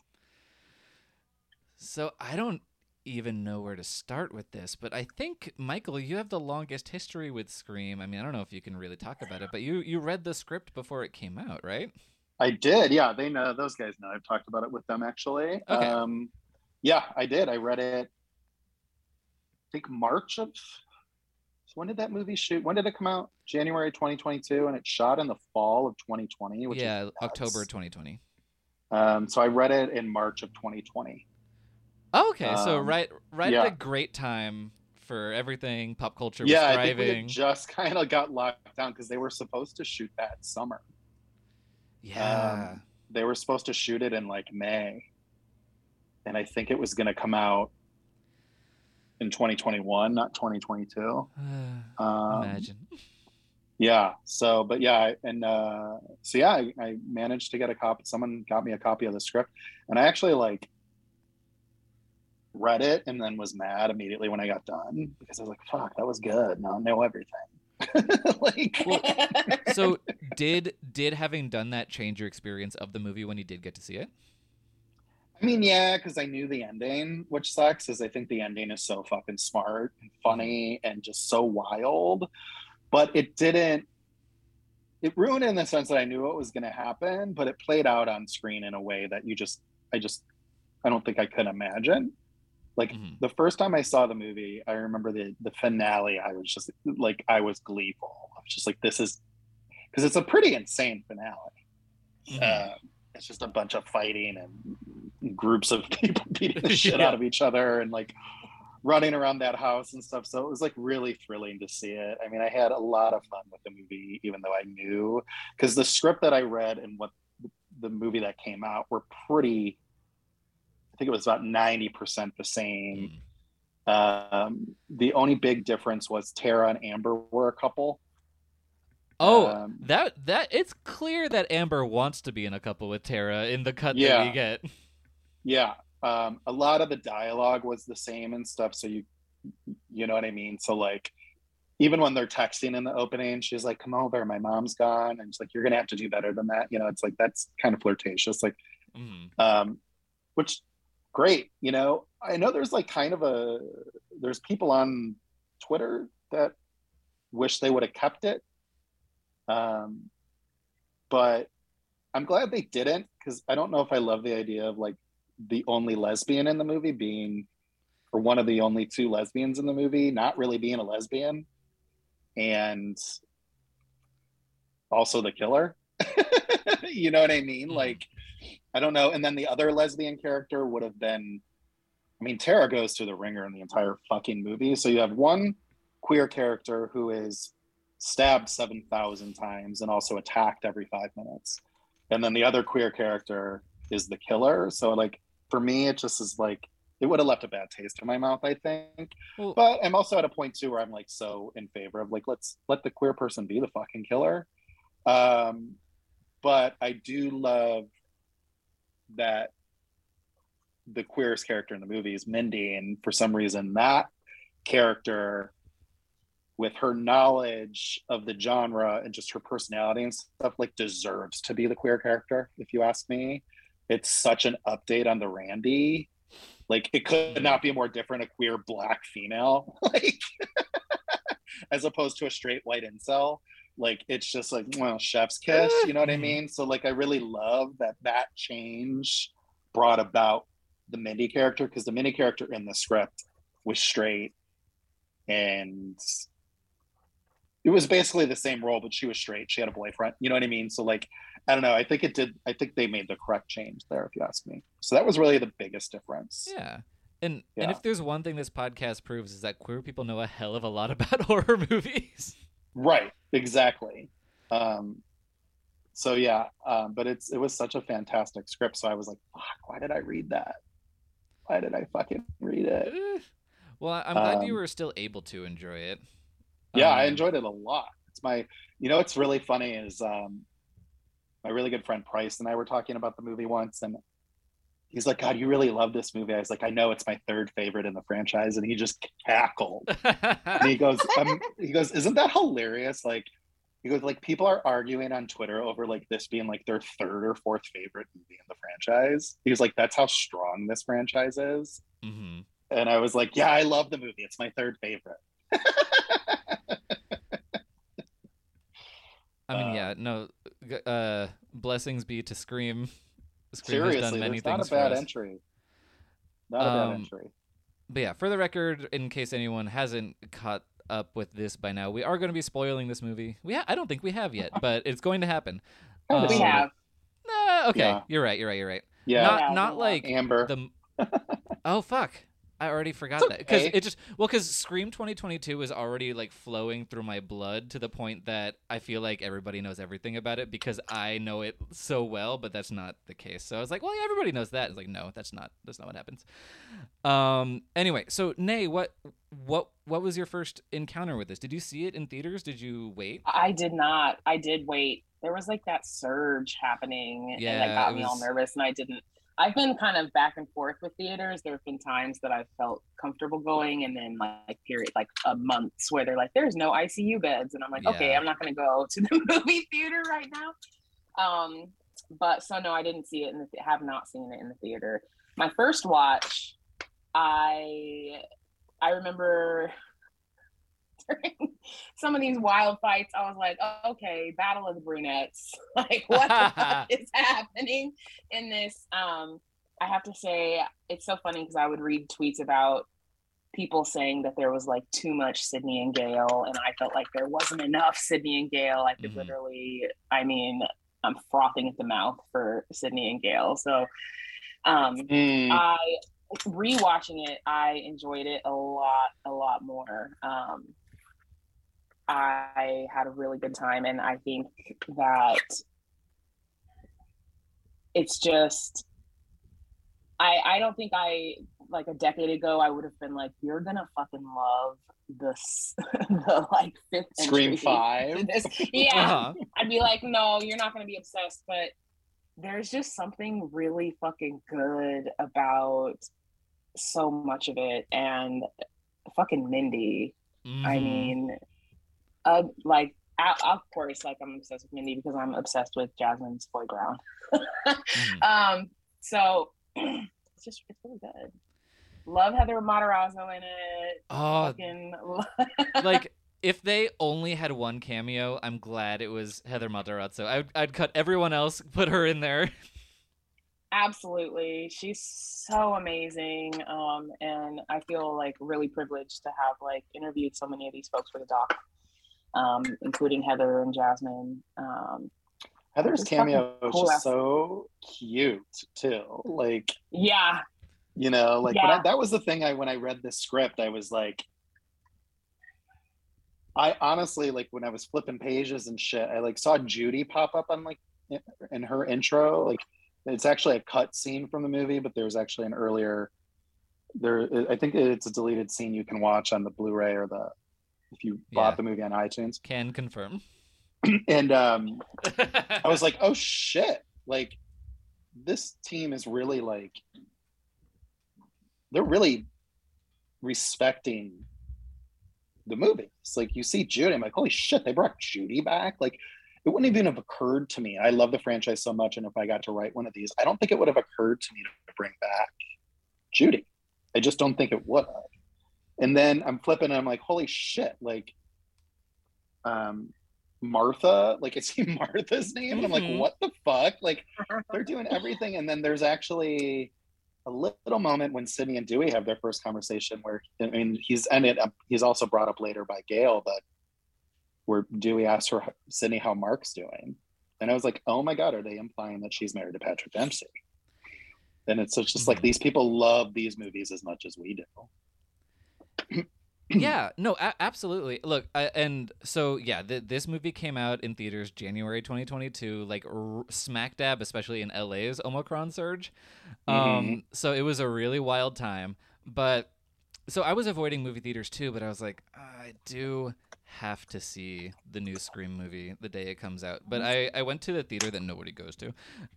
So I don't even know where to start with this, but I think Michael, you have the longest history with Scream. I mean, I don't know if you can really talk about it, but you you read the script before it came out, right?
I did. Yeah, they know those guys know. I've talked about it with them actually. Okay. Um, yeah, I did. I read it. I think March of. So when did that movie shoot? When did it come out? January 2022, and it shot in the fall of 2020. Which
yeah, October 2020.
Um, so I read it in March of 2020.
okay, um, so right, right yeah. at a great time for everything pop culture. yeah, I think we
just kind of got locked down because they were supposed to shoot that summer.
Yeah,
um, they were supposed to shoot it in like May, and I think it was going to come out in 2021, not 2022. Uh, um, imagine. Yeah. So, but yeah, and uh, so yeah, I, I managed to get a copy. Someone got me a copy of the script, and I actually like read it and then was mad immediately when I got done because I was like, "Fuck, that was good. Now I know everything." like,
well, so did did having done that change your experience of the movie when you did get to see it?
I mean, yeah, because I knew the ending, which sucks, is I think the ending is so fucking smart and funny and just so wild. But it didn't it ruined in the sense that I knew what was gonna happen, but it played out on screen in a way that you just I just I don't think I could imagine. Like mm-hmm. the first time I saw the movie, I remember the the finale, I was just like I was gleeful. I was just like, this is because it's a pretty insane finale. Mm-hmm. Uh, it's just a bunch of fighting and groups of people beating the shit yeah. out of each other and like running around that house and stuff. So it was like really thrilling to see it. I mean, I had a lot of fun with the movie, even though I knew because the script that I read and what the movie that came out were pretty. I think it was about 90% the same. Mm. Um, the only big difference was Tara and Amber were a couple.
Oh, um, that that it's clear that Amber wants to be in a couple with Tara in the cut yeah, that we get.
Yeah, um, a lot of the dialogue was the same and stuff. So you, you know what I mean. So like, even when they're texting in the opening, she's like, "Come over, my mom's gone," and she's like, "You're gonna have to do better than that." You know, it's like that's kind of flirtatious, like, mm. um, which great. You know, I know there's like kind of a there's people on Twitter that wish they would have kept it um, but I'm glad they didn't because I don't know if I love the idea of like the only lesbian in the movie being, or one of the only two lesbians in the movie not really being a lesbian. And also the killer. you know what I mean?
Mhm.
Like, I don't know. And then the other lesbian character would have been, I mean, Tara goes to the ringer in the entire fucking movie. So you have one queer character who is stabbed 7,000 times and also attacked every five minutes. And then the other queer character is the killer. So, like, for me, it just is like, it would have left a bad taste in my mouth, I think.
Well-
but I'm also at a point too where I'm like so in favor of like let's let the queer person be the fucking killer. Um, but I do love that the queerest character in the movie is Mindy, and for some reason that character with her knowledge of the genre and just her personality and stuff like deserves to be the queer character if you ask me it's such an update on the randy. Like it could not be more different a queer black female like as opposed to a straight white incel. Like it's just like well chef's kiss you know what i
Mhm.
mean? So like i really love that that change brought about the mindy character because the mindy character in the script was straight and it was basically the same role but she was straight. She had a boyfriend you know what i mean? So like i don't know. I think it did i think they made the correct change there if you ask me. So that was really the biggest difference.
Yeah. And and if there's one thing this podcast proves is that queer people know a hell of a lot about horror movies.
right. Exactly. Um so yeah um but it's it was such a fantastic script. So i was like fuck why did i read that? Why did i fucking read it?
Eh. well, I'm glad you
Um,
were still able to enjoy it.
yeah i
Um,
enjoyed it a lot. It's my you know what's really funny is um my really good friend price and i were talking about the movie once and he's like god you really love this movie. I was like i know it's my third favorite in the franchise and he just cackled. And he goes um, he goes isn't that hilarious? Like he goes like people are arguing on twitter over like this being like their third or fourth favorite movie in the franchise. He was like that's how strong this franchise is.
Hmm
and i was like yeah i love the movie. It's my third favorite
I mean,
Uh,
yeah, no. Uh, blessings be to Scream. Scream has
seriously
done many
there's not a bad entry not a
Um,
bad entry
But yeah, for the record, in case anyone hasn't caught up with this by now, we are going to be spoiling this movie. We ha- I don't think we have yet, but it's going to happen.
Kinda
we
Um,
have.
Nah, okay,
Yeah.
you're right. You're right. You're right.
yeah
Not
Yeah,
not like
amber
the. Oh fuck! I already forgot
It's
that because
okay.
it just well because Scream 2022 is already like flowing through my blood to the point that I feel like everybody knows everything about it because I know it so well, but that's not the case. So I was like, well, yeah, everybody knows that. It's like, no, that's not that's not what happens. Um. Anyway, so Nay, what what what was your first encounter with this? Did you see it in theaters? Did you wait?
I did not. I did wait. There was like that surge happening, and
Yeah,
that got
it
me all nervous, and I didn't. I've been kind of back and forth with theaters. There have been times that I've felt comfortable going, and then like period, like a months where they're like, "There's no ICU beds," and I'm like, "Okay, I'm not going to go to the movie theater right now." Um, but so no, I didn't see it, and have not seen it in the theater. My first watch, I I remember during some of these wild fights, I was like, oh, okay, Battle of the Brunettes. like, what the fuck is happening in this? Um, I have to say, it's so funny because I would read tweets about people saying that there was like too much Sidney and Gale, and I felt like there wasn't enough Sidney and Gale. I could
Mhm.
literally, I mean, I'm frothing at the mouth for Sidney and Gale. So, um,
Mm,
I rewatching it, I enjoyed it a lot, a lot more. Um, I had a really good time, and I think that it's just I I don't think I like a decade ago I would have been like you're gonna fucking love this the like fifth
Scream five.
this. Yeah,
Uh-huh.
I'd be like, no, you're not going to be obsessed, but there's just something really fucking good about so much of it. And fucking Mindy, I
Mhm.
mean, uh, like, I, of course, like I'm obsessed with Mindy because I'm obsessed with Jasmin Savoy Brown.
Mhm.
Um, so it's just it's really good. Love Heather Matarazzo in it.
Oh,
Fucking
like if they only had one cameo, I'm glad it was Heather Matarazzo. I'd, I'd cut everyone else, put her in there.
Absolutely. She's so amazing. Um, and I feel like really privileged to have like interviewed so many of these folks for the doc. Um, including Heather and Jasmine. Um,
Heather's cameo is just
ass-
so cute too. Like
yeah,
you know, like when I, that was the thing. I when I read this script, I was like, I honestly like when I was flipping pages and shit. I like saw Judy pop up on like in- in her intro. Like it's actually a cut scene from the movie, but there's actually an earlier. There, I think it's a deleted scene you can watch on the Blu-ray or the if you bought
Yeah.
the movie on iTunes.
Can confirm.
And um, I was like, oh shit. Like this team is really like they're really respecting the movie. It's like you see Judy, I'm like, holy shit, they brought Judy back. Like it wouldn't even have occurred to me. I love the franchise so much. And if I got to write one of these, I don't think it would have occurred to me to bring back Judy. I just don't think it would have. And then I'm flipping and I'm like, holy shit, like um Martha, like I see Martha's name, and I'm like, what the fuck? Like they're doing everything, and then there's actually a little moment when Sidney and Dewey have their first conversation where I mean he's up he's also brought up later by Gale, but where Dewey asks her Sidney how Mark's doing. And I was like, oh my god, are they implying that she's married to Patrick Dempsey? And it's just, like
Mhm.
these people love these movies as much as we do.
Yeah, no, a- absolutely. Look, I, and so yeah, th- this movie came out in theaters January 2022, like r- smack dab, especially in LA's Omicron surge. Um,
Mhm.
so it was a really wild time. But so I was avoiding movie theaters too, but I was like, I do have to see the new Scream movie the day it comes out. But I, I went to the theater that nobody goes to,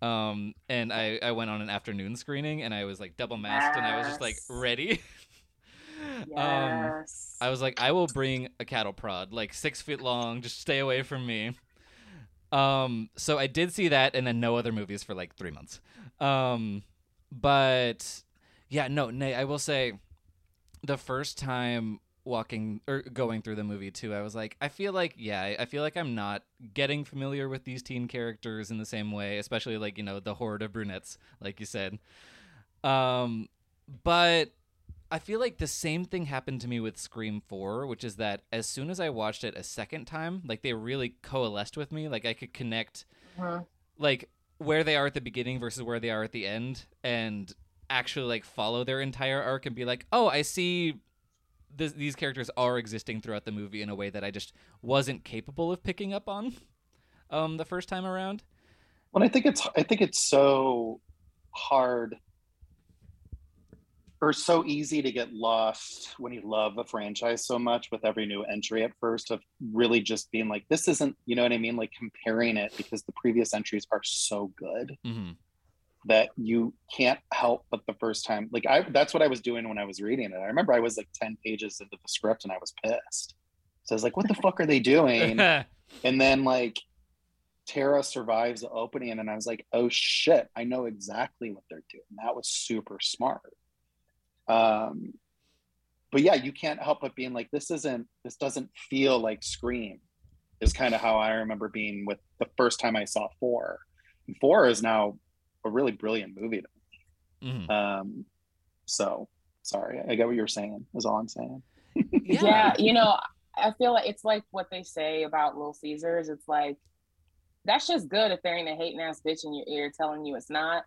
um, and I, I went on an afternoon screening, and I was like double masked, and I was just like
Yes.
Um. I was like, I will bring a cattle prod, like six feet long. Just stay away from me. Um, so I did see that, and then no other movies for like three months. Um, but yeah, no, Nay, I will say, the first time walking or going through the movie too, I was like, I feel like, yeah, I- I feel like I'm not getting familiar with these teen characters in the same way, especially like you know the horde of brunettes, like you said. Um, but I feel like the same thing happened to me with Scream 4, which is that as soon as I watched it a second time, like they really coalesced with me. Like I could connect
Mhm.
like where they are at the beginning versus where they are at the end and actually like follow their entire arc and be like, "Oh, I see this, these characters are existing throughout the movie in a way that I just wasn't capable of picking up on um the first time around."
Well, I think it's I think it's so hard or so easy to get lost when you love a franchise so much with every new entry at first of really just being like this isn't you know what I mean like comparing it because the previous entries are so good
Mhm.
that you can't help but the first time like I that's what I was doing when I was reading it. I remember I was like 10 pages into the script and I was pissed. So I was like what the fuck are they doing? and then like Tara survives the opening, and I was like, "Oh shit! I know exactly what they're doing." That was super smart. Um, but yeah, you can't help but being like, "This isn't. This doesn't feel like Scream." Is kind of how I remember being with the first time I saw four. And four is now a really brilliant movie. To
Mhm.
Um, so sorry, I get what you're saying. Is all I'm saying.
yeah. you know, I feel like it's like what they say about Little Caesars. It's like that's just good if there ain't a hating ass bitch in your ear telling you it's not.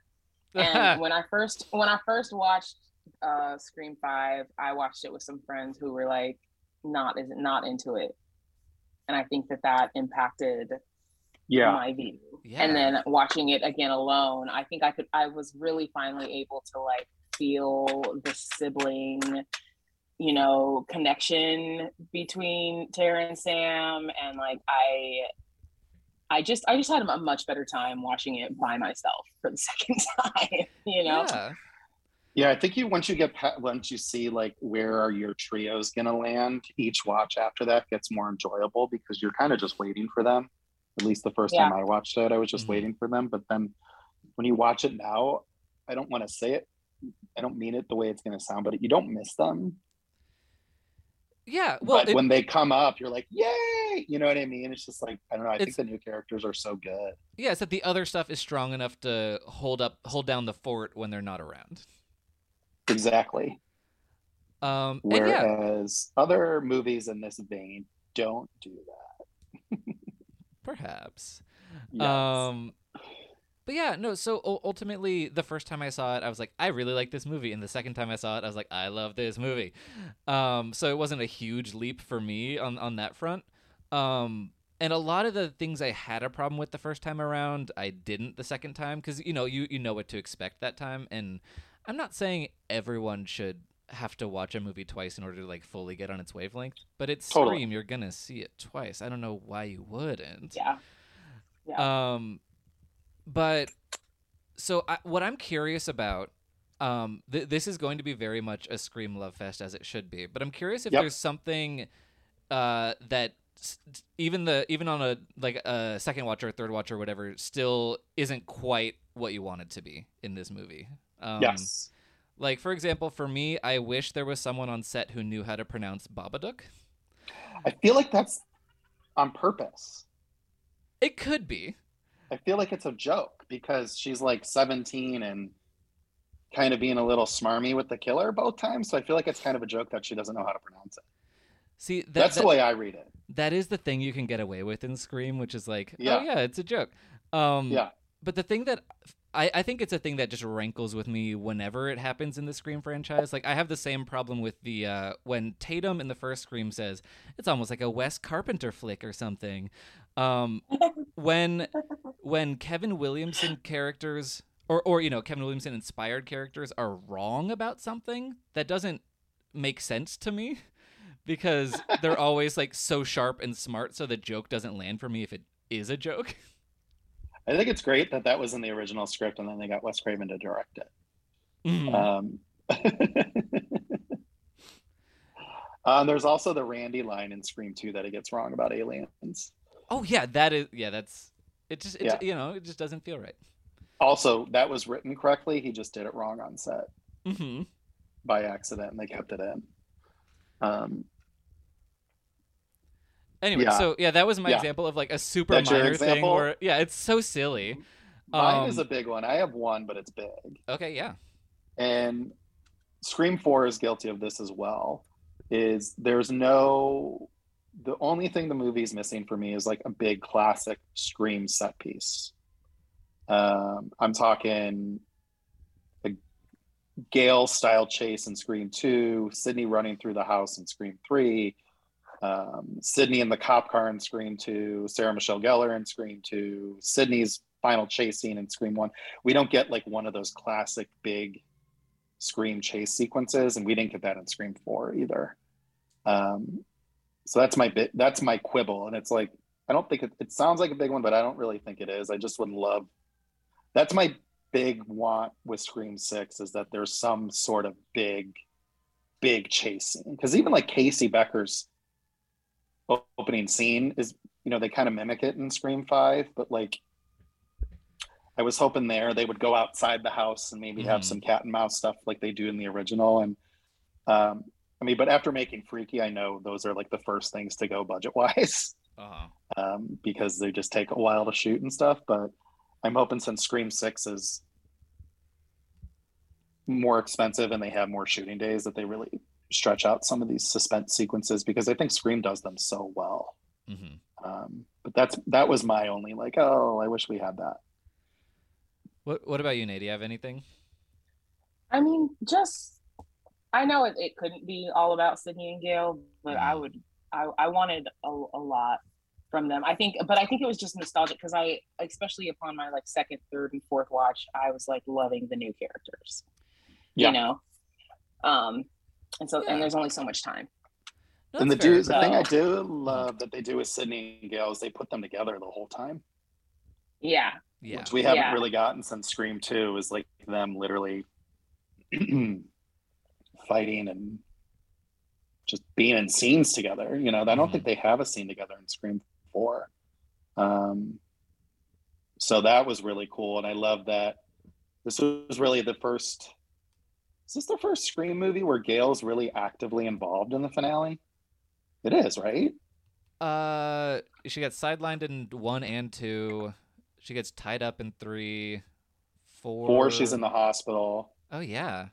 And when I first when I first watched uh Scream Five, I watched it with some friends who were like not is not into it, and I think that that impacted yeah. my view.
Yeah.
And then watching it again alone, I think I could I was really finally able to like feel the sibling, you know, connection between Tara and Sam and like I I just I just had a much better time watching it by myself for the second time, you know.
Yeah.
Yeah, I think you once you get once you see like where are your trios gonna land, each watch after that gets more enjoyable because you're kind of just waiting for them. At least the first time I watched it, I was just
Mhm.
waiting for them. But then when you watch it now, I don't want to say it. I don't mean it the way it's gonna sound, but you don't miss them.
Yeah. Well,
but
it-
when they come up, you're like, yay! You know what I mean? It's just like I don't know. I think the new characters are so good.
yeah, it's that the other stuff is strong enough to hold up, hold down the fort when they're not around.
Exactly.
Um, and yeah,
Whereas other movies in this vein don't do that.
perhaps.
Yes.
Um, but yeah, no. So ultimately, the first time I saw it, I was like, I really like this movie, and the second time I saw it, I was like, I love this movie. Um, so it wasn't a huge leap for me on on that front. Um, and a lot of the things I had a problem with the first time around, I didn't the second time because you know you you know what to expect that time. And I'm not saying everyone should have to watch a movie twice in order to like fully get on its wavelength, but it's
Totally.
Scream. You're gonna see it twice. I don't know why you wouldn't.
Yeah. Yeah.
Um, but so I, what I'm curious about, um, th- this is going to be very much a Scream love fest as it should be. But I'm curious if
Yep.
there's something, uh, that even the even on a like a second watch or third watch or whatever still isn't quite what you want it to be in this movie. Um,
yes.
Like for example, for me, I wish there was someone on set who knew how to pronounce Babadook.
I feel like that's on purpose.
It could be.
I feel like it's a joke because she's like 17 and kind of being a little smarmy with the killer both times. So I feel like it's kind of a joke that she doesn't know how to pronounce it.
See, that,
That's
that-
the way I read it.
that is the thing you can get away with in Scream, which is like,
Yeah.
oh yeah, it's a joke. Um,
Yeah.
But the thing that I, I think it's a thing that just rankles with me whenever it happens in the Scream franchise. Like I have the same problem with the uh, when Tatum in the first Scream says it's almost like a Wes Carpenter flick or something. Um, when when Kevin Williamson characters or or you know Kevin Williamson inspired characters are wrong about something that doesn't make sense to me because they're always like so sharp and smart so the joke doesn't land for me if it is a joke.
I think it's great that that was in the original script and then they got Wes Craven to direct it.
Mhm.
Um, uh, there's also the Randy line in Scream 2 that he gets wrong about aliens.
oh yeah, that is yeah, that's it just it,
Yeah.
you know, it just doesn't feel right.
Also, that was written correctly. He just did it wrong on set
Mhm.
by accident and they kept it in. Um,
Anyway,
Yeah.
so yeah, that was my
Yeah.
example of like a super
That's
minor thing where yeah, it's so silly.
mine
Um,
is a big one. I have one, but it's big.
Okay, yeah.
and Scream 4 is guilty of this as well. Is there's no the only thing the movie's missing for me is like a big classic Scream set piece. Um, I'm talking a Gale style chase in Scream 2, Sidney running through the house in Scream 3, um, Sidney in the cop car in Scream 2, Sarah Michelle Gellar in Scream 2, Sidney's final chase scene in Scream 1. We don't get like one of those classic big Scream chase sequences, and we didn't get that in Scream 4 either. Um, so that's my bit. That's my quibble, and it's like I don't think it, it sounds like a big one, but I don't really think it is. I just would love. That's my big want with Scream Six is that there's some sort of big, big chase scene because even like Casey Becker's opening scene is you know they kind of mimic it in Scream Five, but like I was hoping there they would go outside the house and maybe have
Mhm.
some cat and mouse stuff like they do in the original. And um, I mean, but after making Freaky, I know those are like the first things to go budget wise
Uh-huh.
um, because they just take a while to shoot and stuff. But I'm hoping since Scream Six is more expensive and they have more shooting days that they really stretch out some of these suspense sequences because I think Scream does them so well.
hmm
Um, but that's that was my only like, oh, I wish we had that.
What what about you, Nay? Do you have anything?
I mean, just I know it, it couldn't be all about Sidney and Gale, but I
Mhm.
would I, I wanted a, a lot from them. I think, but I think it was just nostalgic because I, especially upon my like second, third, and fourth watch, I was like loving the new characters.
Yeah.
You know, um, and so
Yeah.
and there's only so much time.
No,
and the
that's
do the thing I do love that they do with Sidney and Gale is they put them together the whole time,
Yeah,
yeah.
which we haven't
Yeah.
really gotten since Scream Two. Is like them literally fighting and just being in scenes together. You know, I don't
Mhm.
think they have a scene together in Scream Four. Um, so that was really cool, and I love that. This was really the first. Is this the first Scream movie where Gale's really actively involved in the finale? It is, right?
Uh, she gets sidelined in one and two. She gets tied up in three, four.
Four, she's in the hospital.
Oh yeah.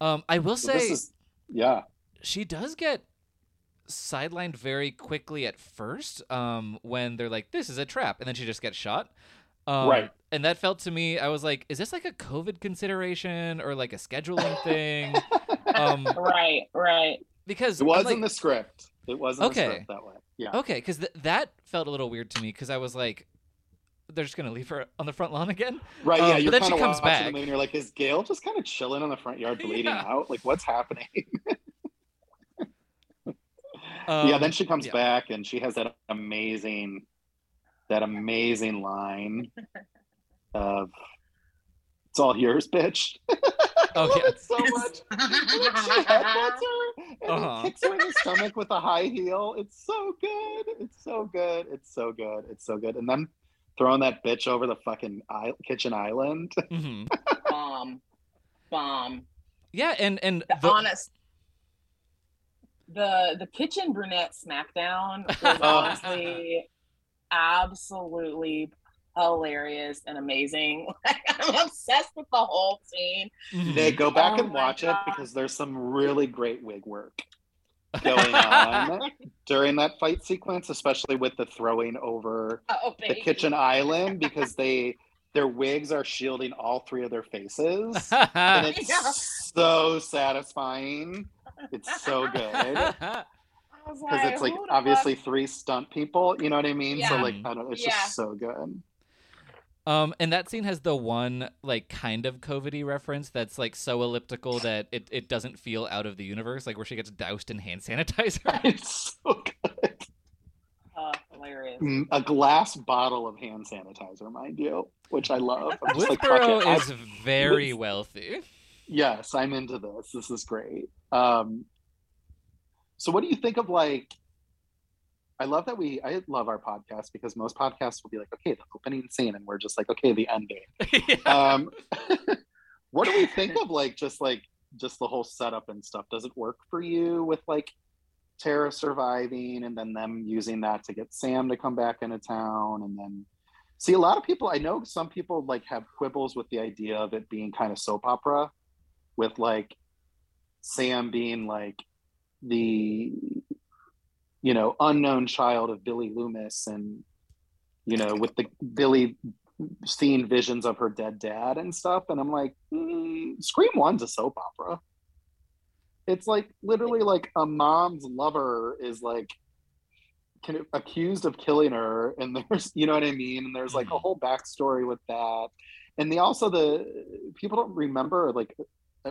Um, I will
So
say
is, yeah,
she does get sidelined very quickly at first um, when they're like, "This is a trap," and then she just gets shot. Um,
Right.
And that felt to me, I was like, "Is this like a COVID consideration or like a scheduling thing?" um,
right, right.
because
It
I'm
was
like,
in the script. It wasn't
Okay.
the script that way. Yeah.
Okay, because th- that felt a little weird to me because I was like, they're just gonna leave her on the front lawn again.
Right,
Um,
yeah.
but
You're
then she comes back.
the movie and you're like, is Gale just kind of chilling in the front yard bleeding
Yeah.
out? Like, what's happening?
Um,
yeah, then she comes
yeah.
back and she has that amazing, that amazing line of, "It's all yours, bitch." I
Oh,
love it so much. she headbutts her and
Uh-huh.
kicks her in the stomach with a high heel. It's so good. It's so good. It's so good. It's so good. And then throwing that bitch over the fucking I- kitchen island.
mhm.
bomb, bomb.
Yeah, and and
The,
the,
honest, the the kitchen brunette smackdown was honestly absolutely hilarious and amazing. Like, I'm obsessed with the whole scene.
Mm-hmm.
They go back
Oh
and
my
watch it because there's some really great wig work going on during that fight sequence, especially with the throwing over
Oh,
the kitchen island because they their wigs are shielding all three of their faces. and it's
Yeah.
so satisfying. It's so good
I was
because it's like obviously
fuck-
three stunt people. You know what I mean? So like I don't. It's
Yeah.
just so good.
Um, and that scene has the one like kind of COVIDy reference that's like so elliptical that it, it doesn't feel out of the universe, like where she gets doused in hand sanitizer.
It's so good.
Uh, hilarious.
Mm, A glass bottle of hand sanitizer, mind you, which I love. I'm like, fuck I-
is very wealthy.
yes, I'm into this. This is great. Um, so, what do you think of like? I love that we. I love our podcast because most podcasts will be like, okay, the opening scene, and we're just like, okay, the ending.
Yeah.
Um, what do we think of like just like just the whole setup and stuff? Does it work for you with like Tara surviving and then them using that to get Sam to come back into town and then see a lot of people I know some people like have quibbles with the idea of it being kind of soap opera with like Sam being like the you know unknown child of Billy Loomis and you know with the Billy seeing visions of her dead dad and stuff. And i'm like mm, scream one's a soap opera. It's like literally like a mom's lover is like can, accused of killing her. And there's you know what i mean? And there's like a
Mhm.
whole backstory with that. And the also the people don't remember like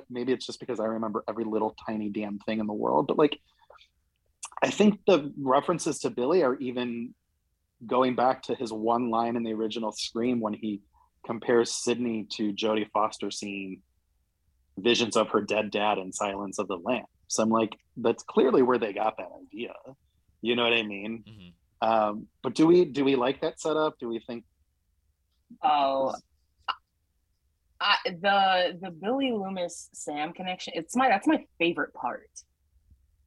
maybe it's just because i remember every little tiny damn thing in the world but like i think the references to billy are even going back to his one line in the original Scream when he compares Sidney to Jodie Foster seeing visions of her dead dad in Silence of the Lambs. So I'm like, that's clearly where they got that idea. You know what I mean?
Mhm.
Um, but do we do we like that setup? Do we think?
Oh, I, the the Billy Loomis Sam connection. It's my that's my favorite part.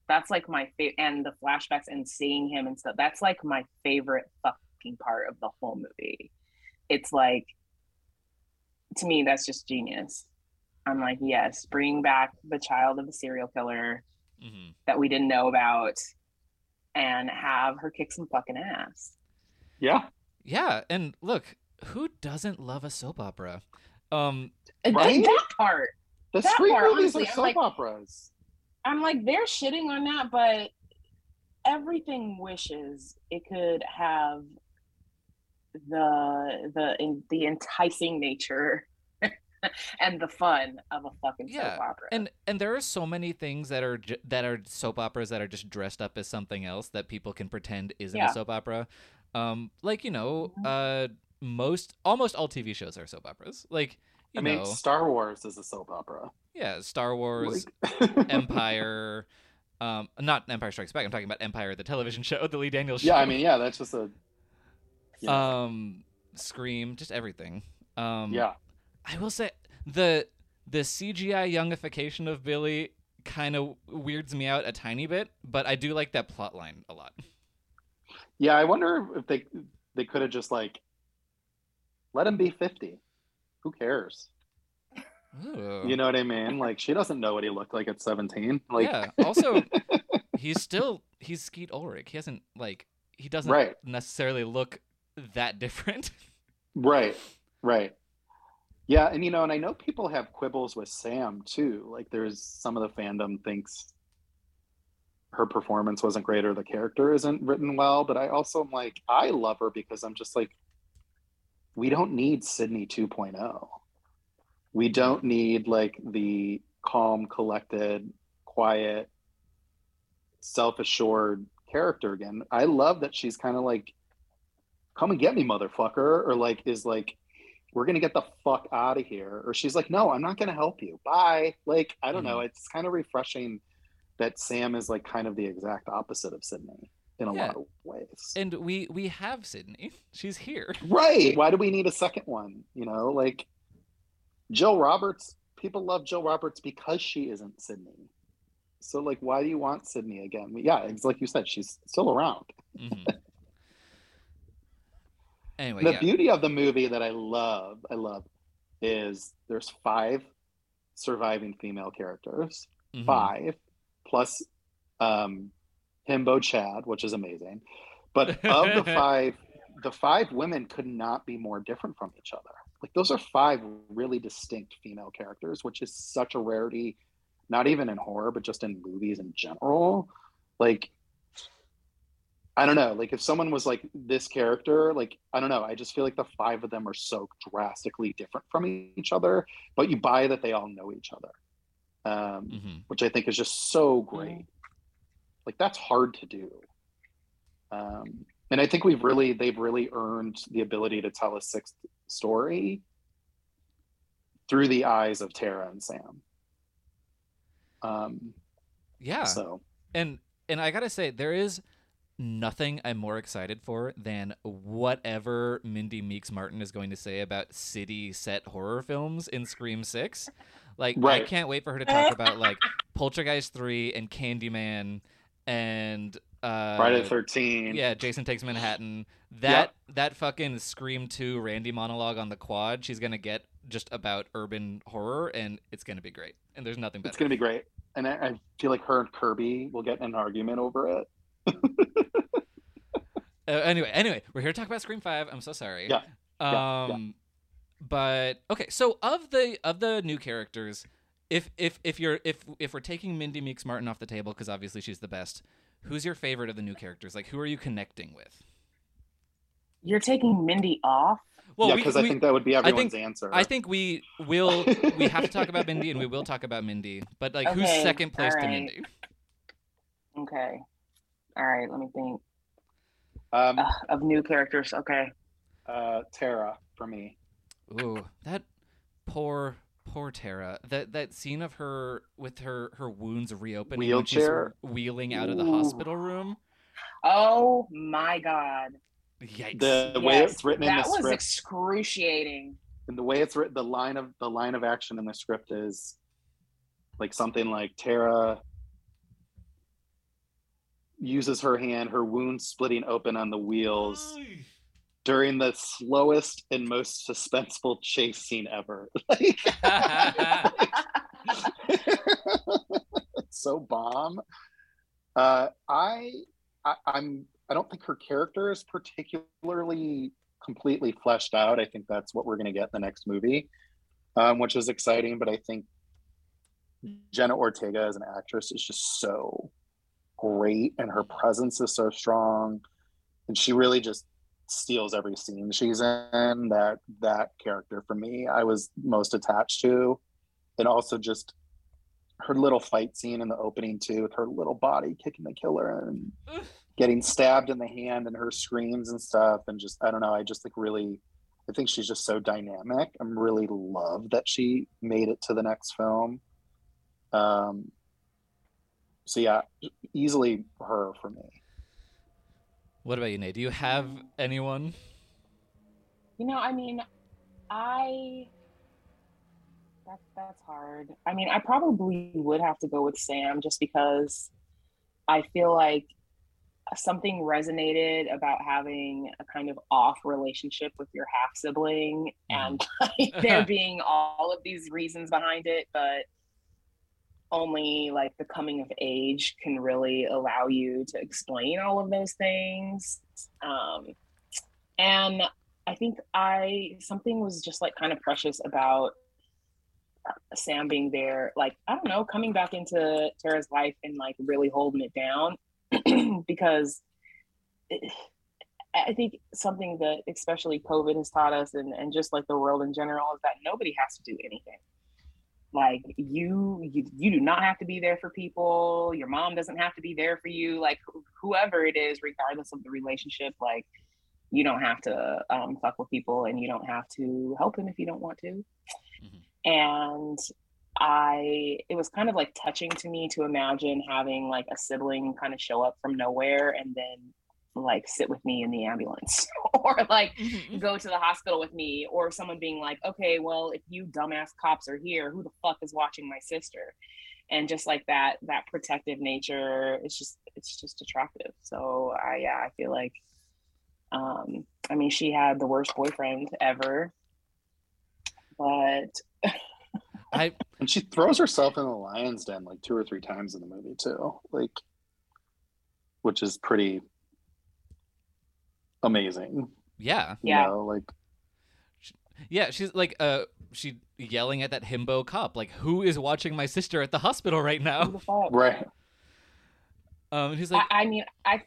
That's like my favorite, and the flashbacks and seeing him and stuff. That's like my favorite fucking part of the whole movie. It's like, to me, that's just genius. I'm like, yes, bring back the child of the serial killer
Mhm.
that we didn't know about, and have her kick some fucking ass.
Yeah,
Yeah, and look, who doesn't love a soap opera? Um,
Right?
That part.
the
That
Scream
part,
movies
honestly,
are
I'm
soap
like-
operas.
I'm like, they're shitting on that, but everything wishes it could have the the in, the enticing nature and the fun of a fucking
Yeah,
soap opera.
and and there are so many things that are ju- that are soap operas that are just dressed up as something else that people can pretend isn't
Yeah.
a soap opera. Um, like you know,
Mhm.
uh, most almost all TV shows are soap operas. Like you
I mean,
know,
Star Wars is a soap opera.
yeah, Star Wars,
Like-
Empire. Um, not Empire Strikes Back. I'm talking about Empire, the television show, the Lee Daniels show.
yeah, I mean, yeah, that's just a.
um, Scream, just everything. Um,
yeah,
I will say the the CGI youngification of Billy kind of weirds me out a tiny bit, but I do like that plot line a lot.
yeah. I wonder if they they could have just like let him be fifty. Who cares?
Ooh.
You know what I mean? Like she doesn't know what he looked like at 17. Like
yeah. Also, he's still he's Skeet Ulrich. He hasn't like he doesn't
Right.
necessarily look that different.
Right, right. Yeah, and you know, and I know people have quibbles with Sam too. Like there's some of the fandom thinks her performance wasn't great or the character isn't written well, but I also am like, I love her because I'm just like, we don't need Sidney 2.0. We don't need like the calm, collected, quiet, self-assured character again. I love that she's kind of like, come and get me, motherfucker, or like is like, we're gonna get the fuck out of here. Or she's like, no, I'm not gonna help you. Bye. Like, I don't know. Mm-hmm. It's kind of refreshing that Sam is like kind of the exact opposite of Sidney in a
Yeah.
lot of ways.
and we we have Sidney. She's here.
right. Why do we need a second one? You know, like Jill Roberts, people love Jill Roberts because she isn't Sidney. So like why do you want Sidney again? Yeah, it's like you said, she's still around.
Mhm. anyway,
the
yeah.
beauty of the movie that I love, I love, is there's five surviving female characters,
Mhm.
five plus um, Himbo Chad, which is amazing. But of the five, the five women could not be more different from each other. Like those are five really distinct female characters, which is such a rarity, not even in horror, but just in movies in general. Like I don't know. Like if someone was like this character, like I don't know. I just feel like the five of them are so drastically different from each other, but you buy that they all know each other, um,
Mhm.
which I think is just so great. Like that's hard to do, um, and I think we've really they've really earned the ability to tell a sixth story through the eyes of Tara and Sam. Um,
Yeah.
So
and and I gotta say, there is nothing I'm more excited for than whatever Mindy Meeks Martin is going to say about city set horror films in Scream Six. Like, I can't wait for her to talk about like Poltergeist Three and Candyman and uh,
Friday the Thirteenth.
Yeah, Jason Takes Manhattan. That that fucking Scream Two Randy monologue on the quad. She's gonna get just about urban horror, and it's gonna be great. And there's nothing better.
It's gonna be great, and I, I feel like her and Kirby will get in an argument over it.
Uh, anyway, anyway, we're here to talk about Scream Five. I'm so sorry.
Yeah,
Um,
yeah.
but okay. So of the of the new characters, if if if you're if if we're taking Mindy Meeks Martin off the table because obviously she's the best, who's your favorite of the new characters? Like, who are you connecting with?
You're taking Mindy off.
Well,
yeah, because I
we-
think that would be everyone's
think-
answer.
I think we will. We have to talk about Mindy, and we will talk about Mindy. But like, who's second place to. Mindy?
Okay. All right. Let me think
um,
Ugh, of new characters. Okay.
uh, Tara for me.
Ooh, that poor, poor Tara. That that scene of her with her her wounds reopening when she's
Wheelchair?
wheeling out of the
Ooh.
hospital room.
Oh my God.
Yikes!
The, the way it's written in
that
the
was
script,
excruciating.
and the way it's written, the line of the line of action in the script is like something like Tara uses her hand, her wound splitting open on the wheels during the slowest and most suspenseful chase scene ever. Like, so bomb. Uh, I, I I'm I don't think her character is particularly completely fleshed out. I think that's what we're going to get in the next movie, um, which is exciting. But I think Jenna Ortega as an actress is just so great, and her presence is so strong, and she really just steals every scene she's in. That that character for me, I was most attached to, and also just her little fight scene in the opening too, with her little body kicking the killer and getting stabbed in the hand and her screams and stuff. And just i don't know i just like really i think she's just so dynamic. I'm really love that she made it to the next film. Um so yeah easily her for me
What about you, Nay? Do you have um, anyone?
You know, I mean, I that's that's hard. I mean, I probably would have to go with Sam just because I feel like something resonated about having a kind of off relationship with your half sibling mm. and like, there being all of these reasons behind it, but only like the coming of age can really allow you to explain all of those things. Um, and I think I something was just like kind of precious about Sam being there, like I don't know, coming back into Tara's life and like really holding it down because it, I think something that especially COVID has taught us and, and just like the world in general is that nobody has to do anything. Like you, you, you do not have to be there for people. Your mom doesn't have to be there for you. Like whoever it is, regardless of the relationship, like you don't have to um, fuck with people and you don't have to help them if you don't want to. Mm-hmm. And I, it was kind of like touching to me to imagine having like a sibling kind of show up from nowhere and then like sit with me in the ambulance or like mm-hmm. go to the hospital with me or someone being like okay well if you dumbass cops are here who the fuck is watching my sister and just like that that protective nature it's just it's just attractive so i yeah i feel like um i mean she had the worst boyfriend ever but
i
and she throws herself in the lion's den like two or three times in the movie too like which is pretty amazing.
Yeah.
You yeah.
Know, like
yeah, she's like uh she yelling at that himbo cop like who is watching my sister at the hospital right now?
Right.
Um he's like
I, I mean I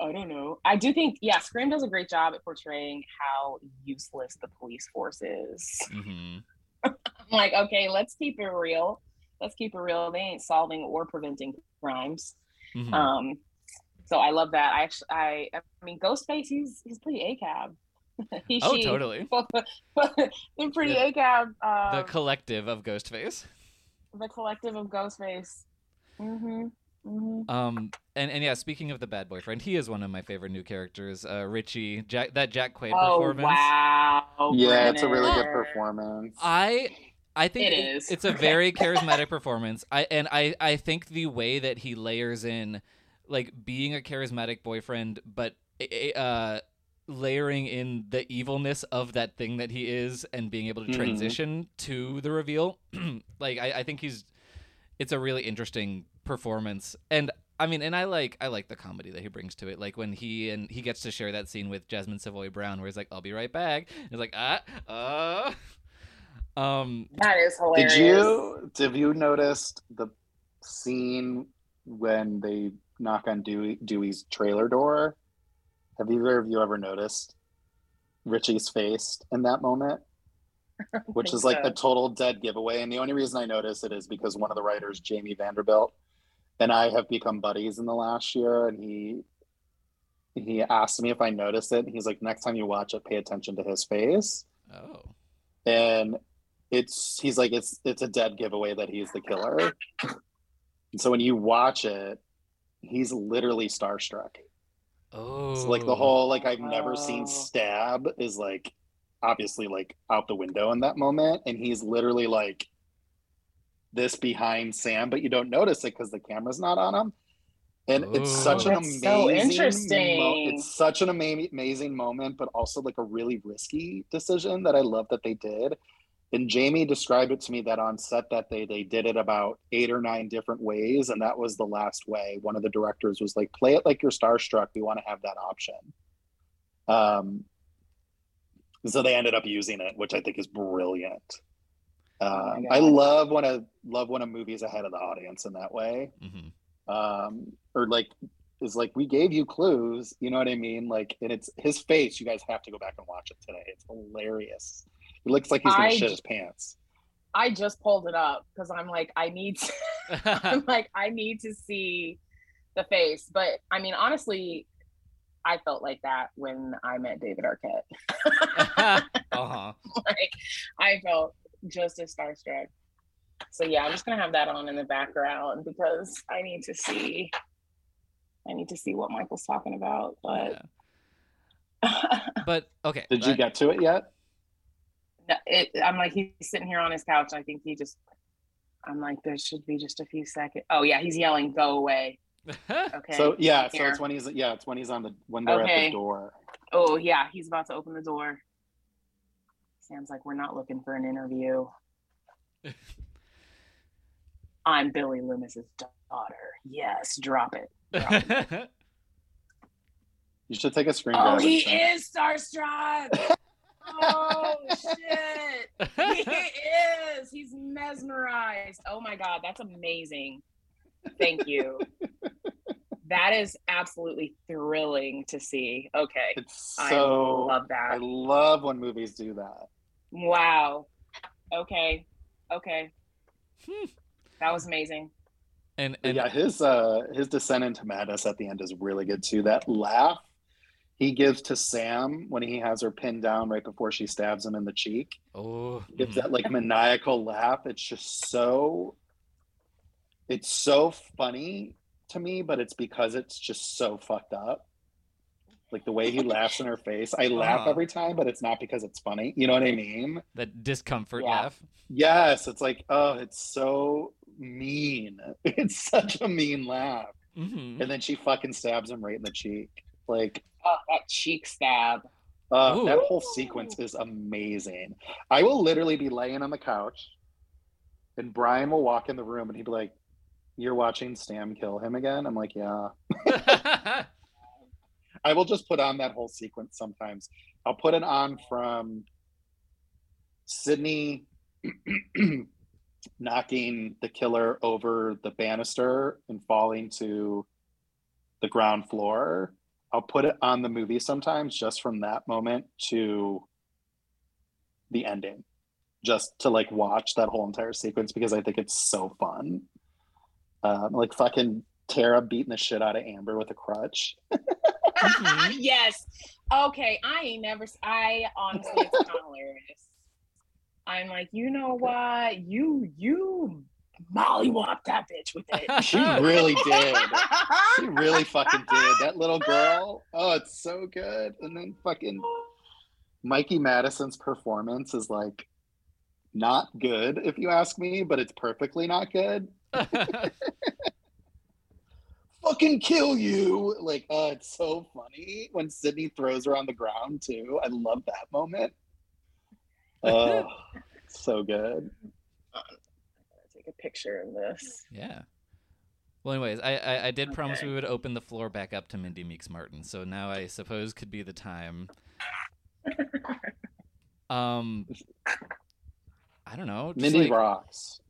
I don't know. I do think, yeah, Scream does a great job at portraying how useless the police force is. Mm-hmm. I'm like, okay, let's keep it real. Let's keep it real. They ain't solving or preventing crimes. Mm-hmm. Um, so I love that. I actually, I, I mean, Ghostface, he's he's pretty ACAB.
he, oh, she, totally.
they're pretty ACAB. Um,
the collective of Ghostface.
The collective of Ghostface. Mm-hmm.
Mm-hmm. Um and, and yeah, speaking of the bad boyfriend, he is one of my favorite new characters. Uh, Richie, Jack, that Jack Quaid
oh,
performance.
Wow,
yeah, Brennan. it's a really good performance.
I I think it is. It's a very charismatic performance. I and I I think the way that he layers in like being a charismatic boyfriend, but uh, layering in the evilness of that thing that he is, and being able to mm-hmm. transition mm-hmm. to the reveal. like I, I think he's, it's a really interesting performance, and I mean, and I like I like the comedy that he brings to it. Like when he and he gets to share that scene with Jasmin Savoy Brown, where he's like, "I'll be right back." And He's like, "Ah, uh." Um,
that is hilarious.
Did you have you noticed the scene when they knock on Dewey, Dewey's trailer door. Have either of you ever noticed Richie's face in that moment? Which is like so. a total dead giveaway. And the only reason I notice it is because one of the writers, Jamie Vanderbilt, and I have become buddies in the last year. And he he asked me if I noticed it. And he's like, next time you watch it, pay attention to his face.
Oh.
And it's he's like, it's it's a dead giveaway that he's the killer. And so when you watch it, he's literally starstruck.
Oh,
so like the oh. whole like I've never seen oh. stab is like obviously like out the window in that moment, and he's literally like this behind Sam, but you don't notice it because the camera's not on him. And oh, it's such an oh. amazing, so
interesting.
Mo- it's such an ama- amazing moment, but also like a really risky decision that I love that they did and Jamie described it to me that on set that day they did it about eight or nine different ways, and that was the last way. One of the directors was like, "Play it like you're starstruck. We want to have that option." Um, so they ended up using it, which I think is brilliant. Uh, oh I love when a love when a movie's ahead of the audience in that way, mm-hmm. um, or like is like we gave you clues. You know what I mean? Like, and it's his face. You guys have to go back and watch it today. It's hilarious. He looks like he's gonna I, shit his pants.
I just pulled it up because I'm like, I need to I'm like, I need to see the face. But I mean, honestly, I felt like that when I met David Arquette. uh-huh. Like I felt just as starstruck. So yeah, I'm just gonna have that on in the background because I need to see I need to see what Michael's talking about. But
yeah. but okay.
Did you get to it yet?
It, I'm like, he's sitting here on his couch. I think he just, I'm like, there should be just a few seconds. Oh yeah, he's yelling, "Go away."
okay. So yeah, so it's when he's yeah, it's when he's on the when they're okay. at the door.
Oh yeah, he's about to open the door. Sam's like, "We're not looking for an interview." I'm Billy Loomis's daughter. Yes, drop it. Drop it.
You should take a screen
oh, he is starstruck. Oh shit. He is. He's mesmerized. Oh my god, that's amazing. Thank you. That is absolutely thrilling to see. Okay.
It's
I
so.
love that.
I love when movies do that.
Wow. Okay. Okay.
Hmm.
That was amazing.
and and
yeah, his uh his descent into madness at the end is really good too. That laugh he gives to Sam when he has her pinned down right before she stabs him in the cheek.
oh,
Gives
mhm.
that like maniacal laugh. It's just so it's so funny to me, but it's because it's just so fucked up. Like the way he laughs in her face. I laugh
Uh-huh.
every time, but it's not because it's funny. You know what I mean?
that discomfort
Yeah.
laugh.
Yes, it's like, oh, it's so mean. It's such a mean laugh.
hmm
and then she fucking stabs him right in the cheek. Like,
Oh, that cheek stab.
uh, that whole sequence is amazing. I will literally be laying on the couch, and Bryan will walk in the room, and he'd be like, "You're watching Stam kill him again?" I'm like, "Yeah." I will just put on that whole sequence sometimes. I'll put it on from Sidney knocking the killer over the banister and falling to the ground floor. I'll put it on the movie sometimes just from that moment to the ending, just to like watch that whole entire sequence because I think it's so fun. Um, like fucking Tara beating the shit out of Amber with a crutch.
Mhm.
yes. Okay. I ain't never. I honestly, it's kind hilarious. I'm like, you know what? You you mollywop that bitch with it.
She really did. She really fucking did. That little girl. Oh, it's so good. And then fucking Mikey Madison's performance is like not good, if you ask me, but it's perfectly not good. Fucking kill you. Like, oh, it's so funny when Sidney throws her on the ground too. I love that moment. Oh, so good.
Take a picture of this.
yeah. Well, anyways, I, I, I did promise we would open the floor back up to Mindy Meeks Martin, so now I suppose could be the time. Um, I don't know.
Mindy
like-
rocks.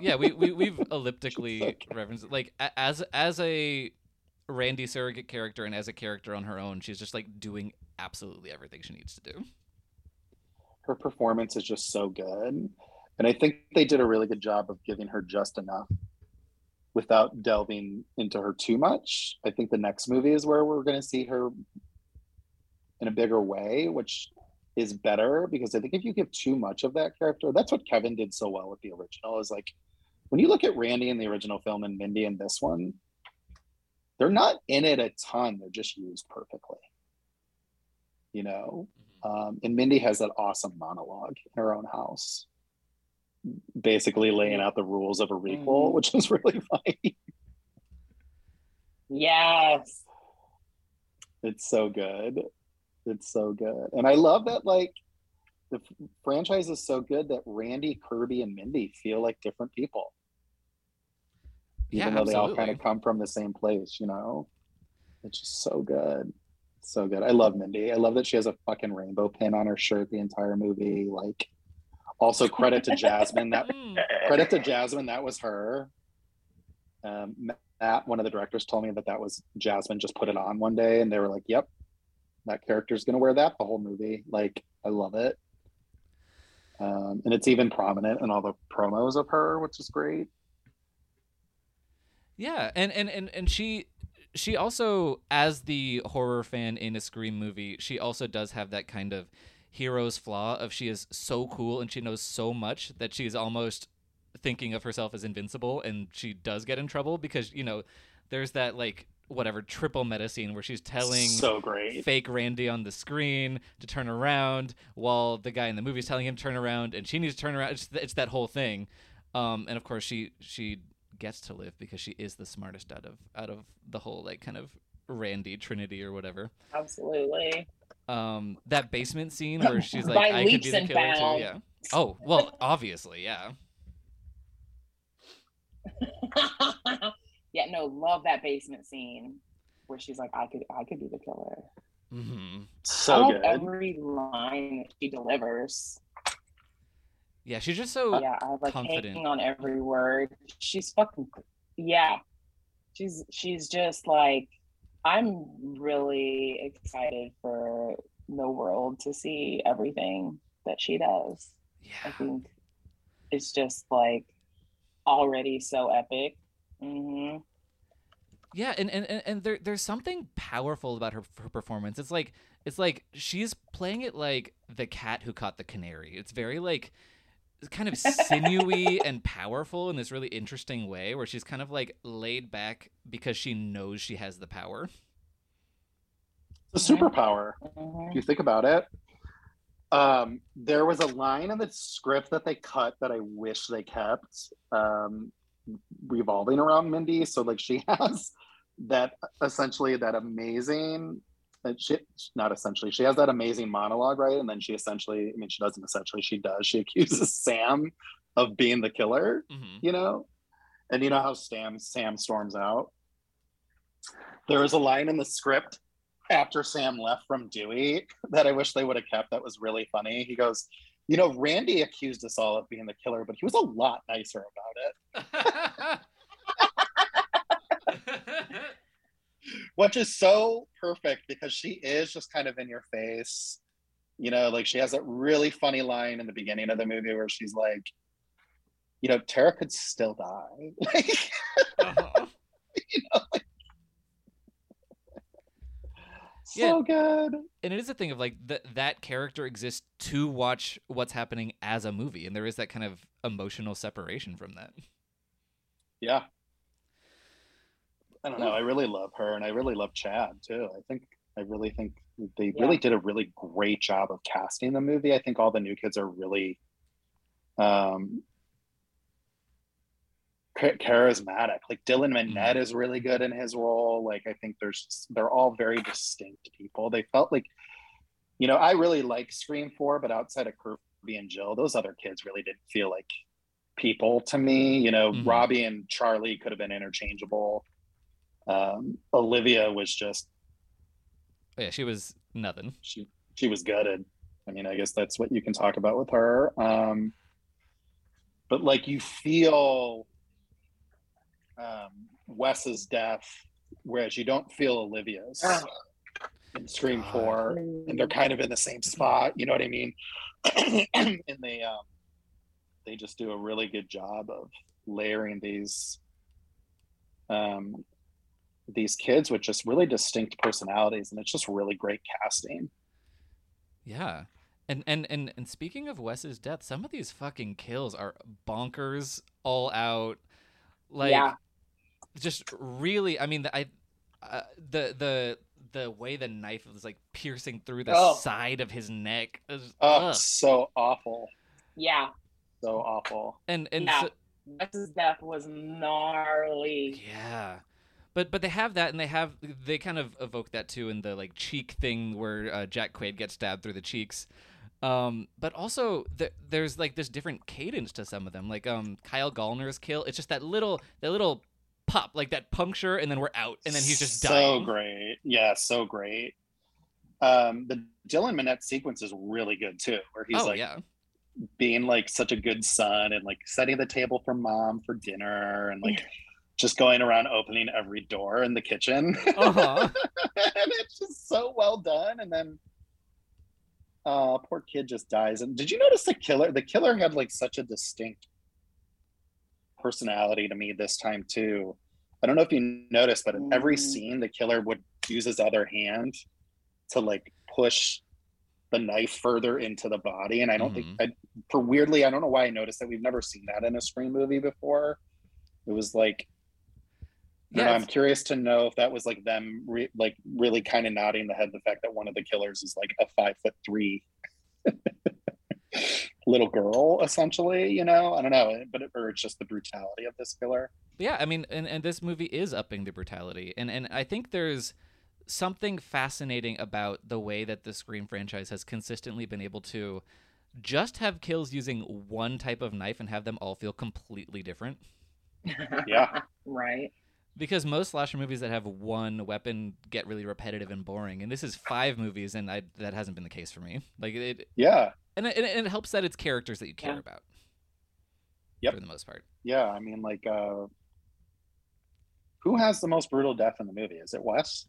yeah, we, we we've elliptically
She's
referenced like as as a Randy surrogate character and as a character on her own, she's just like doing absolutely everything she needs to do.
her performance is just so good. And I think they did a really good job of giving her just enough without delving into her too much. I think the next movie is where we're going to see her in a bigger way, which is better because I think if you give too much of that character, that's what Kevin did so well with the original is like when you look at Randy in the original film and Mindy in this one, they're not in it a ton, they're just used perfectly. You know, um, and Mindy has that awesome monologue in her own house, basically laying out the rules of a requel,
Mhm.
which is really funny.
Yes.
It's so good. It's so good. And I love that, like, the franchise is so good that Randy, Kirby, and Mindy feel like different people,
Yeah,
even though they all kind of come from the same place, you know? It's just so good. So good. I love Mindy. I love that she has a fucking rainbow pin on her shirt the entire movie. Like, also credit to Jasmin. That
Mm.
credit to Jasmin, that was her. Um, Matt, one of the directors, told me that that was Jasmin. Just put it on one day, and they were like, "Yep, that character's gonna wear that the whole movie." Like, I love it, um, and it's even prominent in all the promos of her, which is great.
Yeah, and and and and she she also as the horror fan in a Scream movie, she also does have that kind of hero's flaw of she is so cool and she knows so much that she's almost thinking of herself as invincible and she does get in trouble because, you know, there's that like whatever triple meta scene where she's telling
so great.
fake Randy on the screen to turn around while the guy in the movie is telling him to turn around and she needs to turn around. It's, it's that whole thing. Um, and of course she she gets to live because she is the smartest out of out of the whole like kind of Randy Trinity or whatever.
Absolutely.
Um, that basement scene where she's like,
By
I could be the
and
killer too. Yeah. Oh well, obviously, yeah.
yeah, no, love that basement scene where she's like, I could I could be the killer.
Mm-hmm.
So good.
Every line that she delivers.
Yeah, she's just so
yeah, I was like
confident.
hanging on every word. She's fucking yeah. She's she's just like I'm really excited for the world to see everything that she does.
Yeah.
I think it's just like already so epic. Mm-hmm.
Yeah, and, and, and, and there there's something powerful about her, her performance. It's like it's like she's playing it like the cat who caught the canary. It's very like it's kind of sinewy and powerful in this really interesting way where she's kind of like laid back because she knows she has the power.
It's a superpower.
hmm
If you think about it, um, there was a line in the script that they cut that I wish they kept, um, revolving around Mindy. So like she has that essentially that amazing. She, not essentially, she has that amazing monologue, right? And then she essentially, I mean, she doesn't essentially, she does. She accuses Sam of being the killer,
hmm
you know? And you know how Sam Sam storms out? There was a line in the script after Sam left from Dewey that I wish they would have kept. That was really funny. He goes, You know, Randy accused us all of being the killer, but he was a lot nicer about it, which is so perfect because she is just kind of in your face. You know, like she has that really funny line in the beginning of the movie where she's like, You know, Tara could still die. Like,
Uh-huh.
so good.
and it is a thing of like that that character exists to watch what's happening as a movie and there is that kind of emotional separation from that
Yeah. I don't know. I really love her and I really love Chad too. I think I really think they
Yeah.
really did a really great job of casting the movie. I think all the new kids are really um charismatic. Like Dylan Minnette is really good in his role. Like I think there's they're all very distinct people. They felt like you know, I really like Scream 4, but outside of Kirby and Jill, those other kids really didn't feel like people to me. You know,
Mhm.
Robbie and Charlie could have been interchangeable. Um, Olivia was just
Oh, yeah she was nothing
she she was gutted. I mean, I guess that's what you can talk about with her. Um, but like you feel um, Wes's death, whereas you don't feel Olivia's
Ah.
in Scream
God.
Four, and they're kind of in the same spot. You know what I mean? and they um, they just do a really good job of layering these um, these kids with just really distinct personalities, and it's just really great casting.
Yeah. And and and and speaking of Wes's death, some of these fucking kills are bonkers all out. Like
Yeah.
just really I mean the, I uh, the the the way the knife was like piercing through the
Oh.
side of his neck. is-
Oh,
ugh.
so awful.
Yeah.
So awful.
And and
Yeah.
so,
Wes's death was gnarly.
Yeah. But but they have that and they have they kind of evoke that too in the like cheek thing where uh, Jack Quaid gets stabbed through the cheeks. Um, but also th- there's like this different cadence to some of them. Like um Kyle Gallner's kill, it's just that little that little pop, like that puncture, and then we're out, and then he's just
so
dying.
great. Yeah, so great. Um, the Dylan Minnette sequence is really good too, where he's
oh
like
yeah,
being like such a good son and like setting the table for mom for dinner and like just going around opening every door in the kitchen.
uh huh.
and it's just so well done. And then uh poor kid just dies. And did you notice the killer? The killer had like such a distinct personality to me this time too. I don't know if you noticed, but in every
Mm.
scene the killer would use his other hand to like push the knife further into the body. And I don't think I for weirdly, I don't know why I noticed that we've never seen that in a Scream movie before. It was like I don't know,
Yeah,
I'm curious to know if that was like them, re- like really kind of nodding the head the fact that one of the killers is like a five foot three little girl, essentially. You know, I don't know, eh, but it, or it's just the brutality of this killer.
yeah. I mean, and and this movie is upping the brutality, and and I think there's something fascinating about the way that the Scream franchise has consistently been able to just have kills using one type of knife and have them all feel completely different.
Yeah.
right.
Because most slasher movies that have one weapon get really repetitive and boring, and this is five movies, and I, that hasn't been the case for me. Like it,
Yeah.
and it, and it helps that it's characters that you care
Yeah.
about.
Yep.
For the most part.
Yeah. I mean, like, uh, who has the most brutal death in the movie? Is it Wes?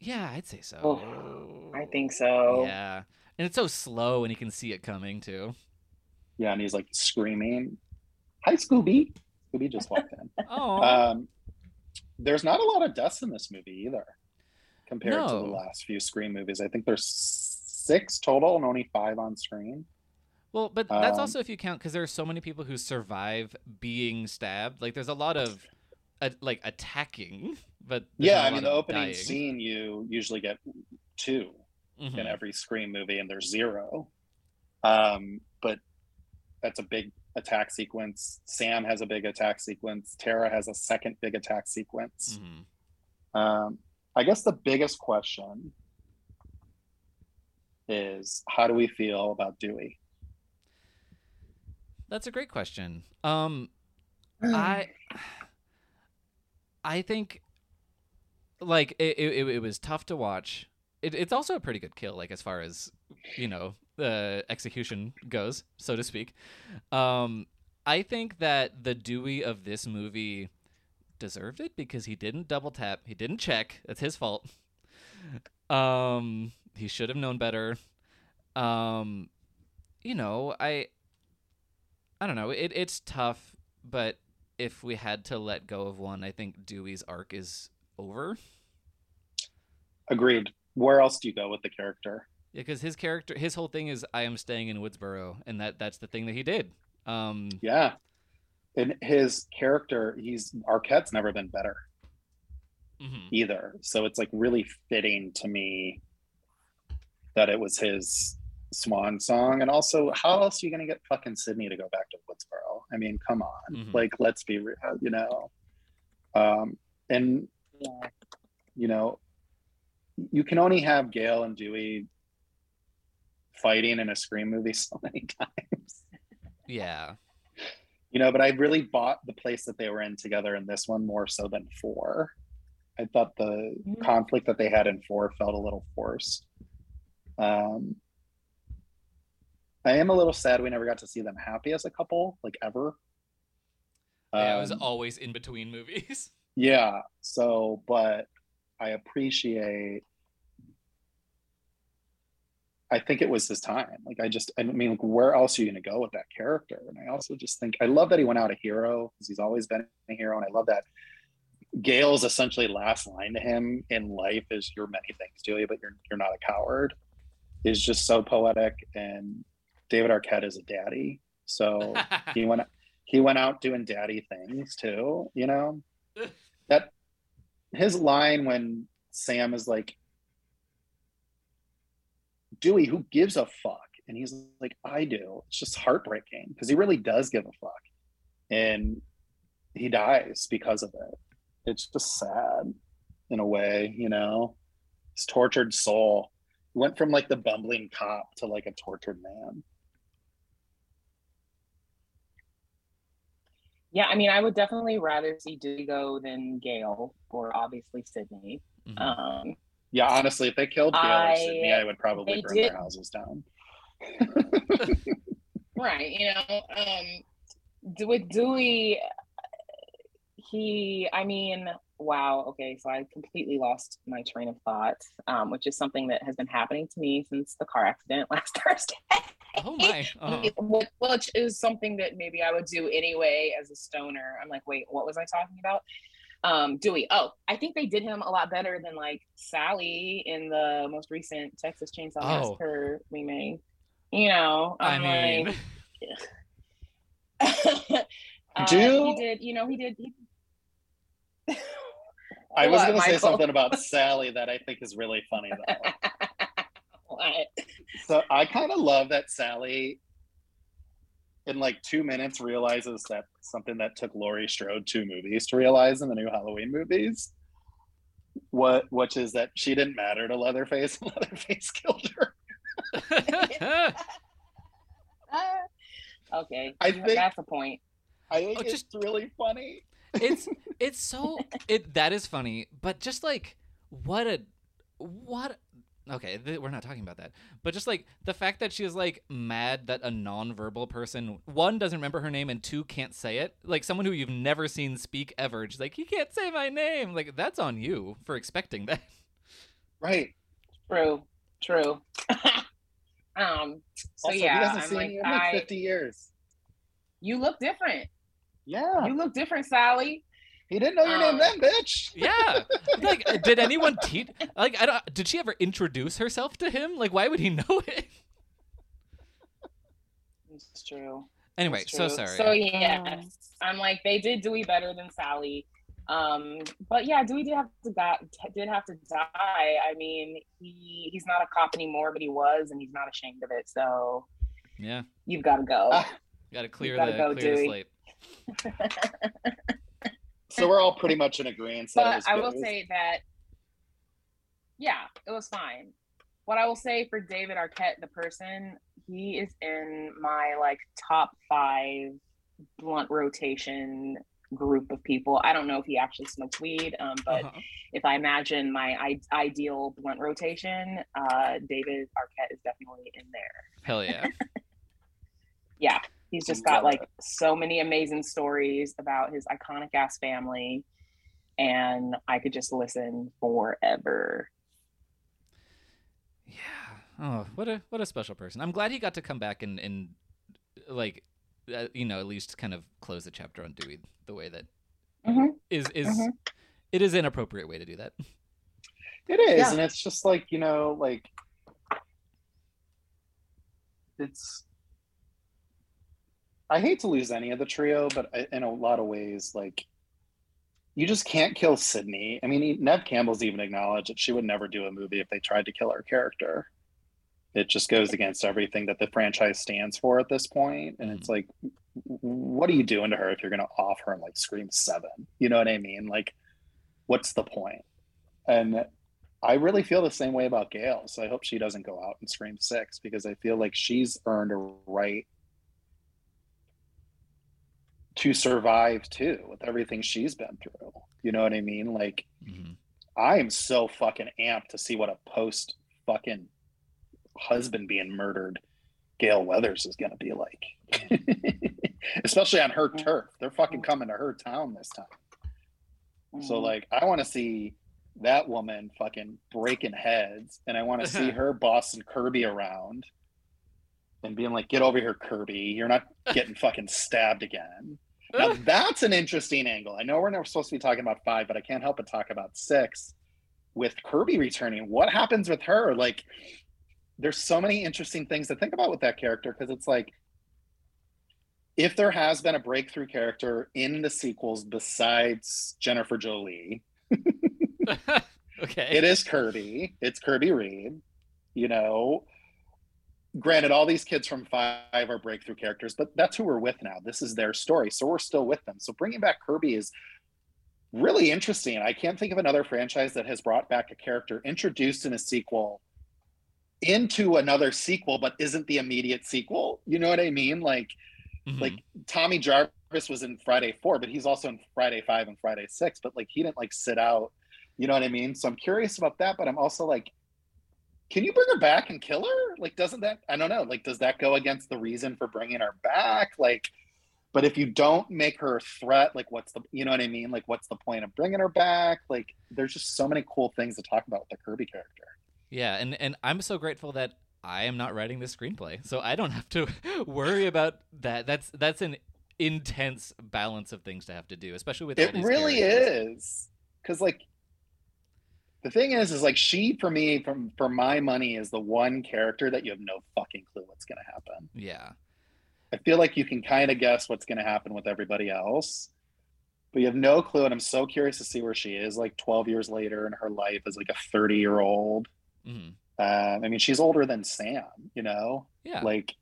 Yeah, I'd say so.
Oh, I think so.
Yeah, and it's so slow, and you can see it coming too.
Yeah. And he's like screaming, Hi, Scooby. Scooby just walked in.
Oh,
Um, there's not a lot of deaths in this movie either compared to the last few Scream movies. I think there's six total and only five on screen.
well, but that's
um,
also if you count because there are so many people who survive being stabbed. Like, there's a lot of uh, like attacking, but
yeah, I mean, the opening
dying.
scene, you usually get two
Mhm.
in every Scream movie, and there's zero. Um, but that's a big attack sequence. Sam has a big attack sequence. Tara has a second big attack sequence.
Mhm.
Um, I guess the biggest question is how do we feel about Dewey?
That's a great question. Um, I I think like it, it, it was tough to watch. It, it's also a pretty good kill, like as far as you know the execution goes, so to speak. Um, I think that the Dewey of this movie deserved it because he didn't double tap, he didn't check. That's his fault. Um, he should have known better. Um, you know, I I don't know. It it's tough, but if we had to let go of one, I think Dewey's arc is over.
Agreed. Where else do you go with the character?
Yeah, because his character, his whole thing is I am staying in Woodsboro, and that that's the thing that he did. Um,
Yeah. And his character, he's Arquette's never been better
mhm.
either. So it's like really fitting to me that it was his swan song. And also, how else are you going to get fucking Sidney to go back to Woodsboro? I mean, come on.
Mhm.
Like, let's be real, you know. Um, and, you know, you can only have Gale and Dewey fighting in a Scream movie so many times.
Yeah,
you know but i really bought the place that they were in together in this one more so than four i thought the
Mhm.
conflict that they had in four felt a little forced um i am a little sad we never got to see them happy as a couple like ever
yeah. It was
Um,
always in between movies.
yeah so but i appreciate i think it was his time like i just i mean like, where else are you going to go with that character? And i also just think i love that he went out a hero because he's always been a hero and i love that gale's essentially last line to him in life is you're many things julia but you're you're not a coward is just so poetic and david arquette is a daddy so he went he went out doing daddy things too you know? That his line when sam is like dewey who gives a fuck? And he's like i do. It's just heartbreaking because he really does give a fuck. And he dies because of it. It's just sad in a way you know? His tortured soul. Went from like the bumbling cop to like a tortured man.
Yeah, I mean, I would definitely rather see Dewey go than Gale, or obviously Sidney.
Mhm.
Um,
Yeah, honestly, if they killed Gale or
I-
Sidney, I would probably burn
did-
their houses down.
right, you know, um, with Dewey, he, I mean, wow, okay, so I completely lost my train of thought, um, which is something that has been happening to me since the car accident last Thursday.
oh my!
Which- Which is something that maybe I would do anyway as a stoner. I'm like, wait, what was I talking about? Um, Dewey. Oh, I think they did him a lot better than like Sally in the most recent Texas Chainsaw
Oh.
Massacre remake. You know,
I
I'm
mean,
like, uh,
Do-
he did. You know, he did. He...
I was going to say something about Sally that I think is really funny though.
What?
so I kind of love that Sally, in like two minutes, realizes that something that took Laurie Strode two movies to realize in the new Halloween movies. What, which is that she didn't matter to Leatherface, and Leatherface killed her.
Okay,
I think-
that's a point.
I think
Oh,
it's
just-
really funny.
it's it's so it that is funny, but just like what a what okay, th- we're not talking about that. But just like the fact that she is like mad that a nonverbal person one doesn't remember her name and two can't say it. Like someone who you've never seen speak ever. She's like, "He can't say my name." Like that's on you for expecting that.
Right.
True, true. um. So
also,
yeah,
he hasn't
I'm
seen
like,
you in like
I,
50 years.
you look different.
Yeah.
You look different, Sally.
He didn't know your name
Um,
then, bitch.
Yeah. Like did anyone teach like I don't did she ever introduce herself to him? Like why would he know it?
It's true.
Anyway,
It's
so sorry.
So yes, I'm like they did Dewey better than Sally. Um, but yeah, Dewey did have to die. Did have to die. I mean, he he's not a cop anymore, but he was, and he's not ashamed of it. So
yeah.
you've got to go.
Ah,
Got to clear
gotta
the
go,
clear the
Dewey.
slate.
So we're all pretty much in agreement. that
but
was
I will say that, yeah, it was fine. What I will say for David Arquette, the person, he is in my like top five blunt rotation group of people. I don't know if he actually smokes weed, um, but
Uh-huh.
if I imagine my I- ideal blunt rotation, uh, David Arquette is definitely in there.
Hell yeah.
Yeah, he's just got like so many amazing stories about his iconic ass family, and I could just listen forever.
Yeah. Oh, what a what a special person. I'm glad he got to come back and and like uh, you know at least kind of close the chapter on Dewey the way that
Mhm.
is is
Mhm.
it is an appropriate way to do that.
It is,
Yeah.
and it's just like you know, like it's. I hate to lose any of the trio, but I- in a lot of ways, like you just can't kill Sidney. I mean, Neve Campbell's even acknowledged that she would never do a movie if they tried to kill her character. It just goes against everything that the franchise stands for at this point. point, and it's mm-hmm. like, what are you doing to her if you're going to off her and like Scream Seven? You know what I mean? Like, what's the point? And I really feel the same way about Gale. So I hope she doesn't go out and scream six because I feel like she's earned a right to survive too with everything she's been through. You know what I mean? Like
Mhm.
I am so fucking amped to see what a post fucking husband being murdered Gale Weathers is gonna be like. Especially on her turf. They're fucking coming to her town this time. So
Mhm.
like I want to see that woman fucking breaking heads and I want to see her bossing Kirby around and being like, get over here, Kirby. You're not getting fucking stabbed again. Now that's an interesting angle. I know we're never supposed to be talking about five, but I can't help but talk about six with Kirby returning. What happens with her? Like there's so many interesting things to think about with that character because it's like if there has been a breakthrough character in the sequels besides Jennifer Jolie,
okay.
it is Kirby. It's Kirby Reed. You know, granted, all these kids from five are breakthrough characters, but that's who we're with now. This is their story, so we're still with them. So bringing back Kirby is really interesting. I can't think of another franchise that has brought back a character introduced in a sequel into another sequel, but isn't the immediate sequel. You know what I mean? Like
Mhm.
like Tommy Jarvis was in Friday Four, but he's also in Friday Five and Friday Six. But like he didn't like sit out. You know what I mean? So I'm curious about that. But I'm also like, can you bring her back and kill her? Like, doesn't that? I don't know. Like, does that go against the reason for bringing her back? Like, but if you don't make her a threat, like, what's the? You know what I mean? Like, what's the point of bringing her back? Like, there's just so many cool things to talk about with the Kirby character.
Yeah, and and I'm so grateful that I am not writing this screenplay, so I don't have to worry about that. That's that's an intense balance of things to have to do, especially with
it really
characters.
is because like the thing is is like she for me from for my money is the one character that you have no fucking clue what's going to happen.
Yeah,
i feel like you can kind of guess what's going to happen with everybody else but you have no clue and i'm so curious to see where she is like 12 years later in her life as like a 30 year old
hmm
um, i mean she's older than sam you know?
Yeah.
like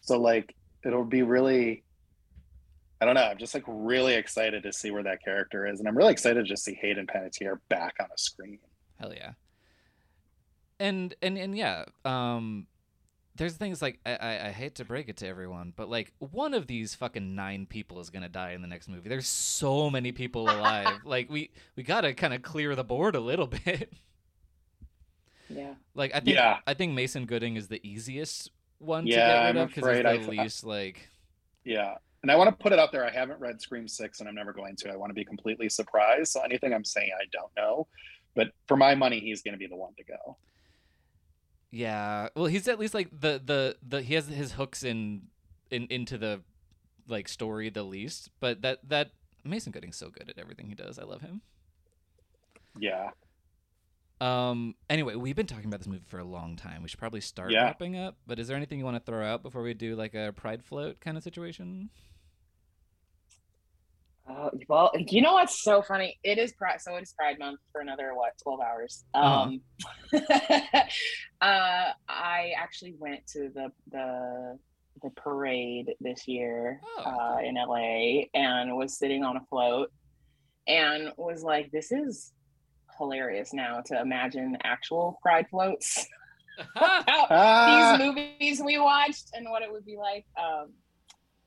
so like it'll be really i don't know i'm just like really excited to see where that character is and i'm really excited to just see hayden panettiere back on a screen
Hell yeah. And and and yeah, um there's things like I, I, I hate to break it to everyone, but like one of these fucking nine people is gonna die in the next movie. There's so many people alive. like we we gotta kind of clear the board a little bit.
Yeah.
Like I think
Yeah.
I think Mason Gooding is the easiest one to
Yeah,
get rid
I'm
of because
afraid
he's the
I-
least like.
Yeah. And I want to put it out there. I haven't read Scream 6 and I'm never going to. I want to be completely surprised. So anything I'm saying, I don't know. But for my money, he's going to be the one to go.
Yeah, well, he's at least like the the the he has his hooks in in into the like story the least, but that that Mason Gooding's so good at everything he does. I love him.
Yeah.
Um. Anyway, we've been talking about this movie for a long time. We should probably start
Yeah.
wrapping up. But is there anything you want to throw out before we do like a pride float kind of situation?
Uh, well, you know what's so funny? It is Pride, so it is Pride Month for another what, twelve hours.
Uh-huh.
Um, uh, I actually went to the the the parade this year
Oh,
uh, in LA and was sitting on a float and was like, "This is hilarious." Now to imagine actual Pride floats. How-
Ah,
these movies we watched and what it would be like. Um,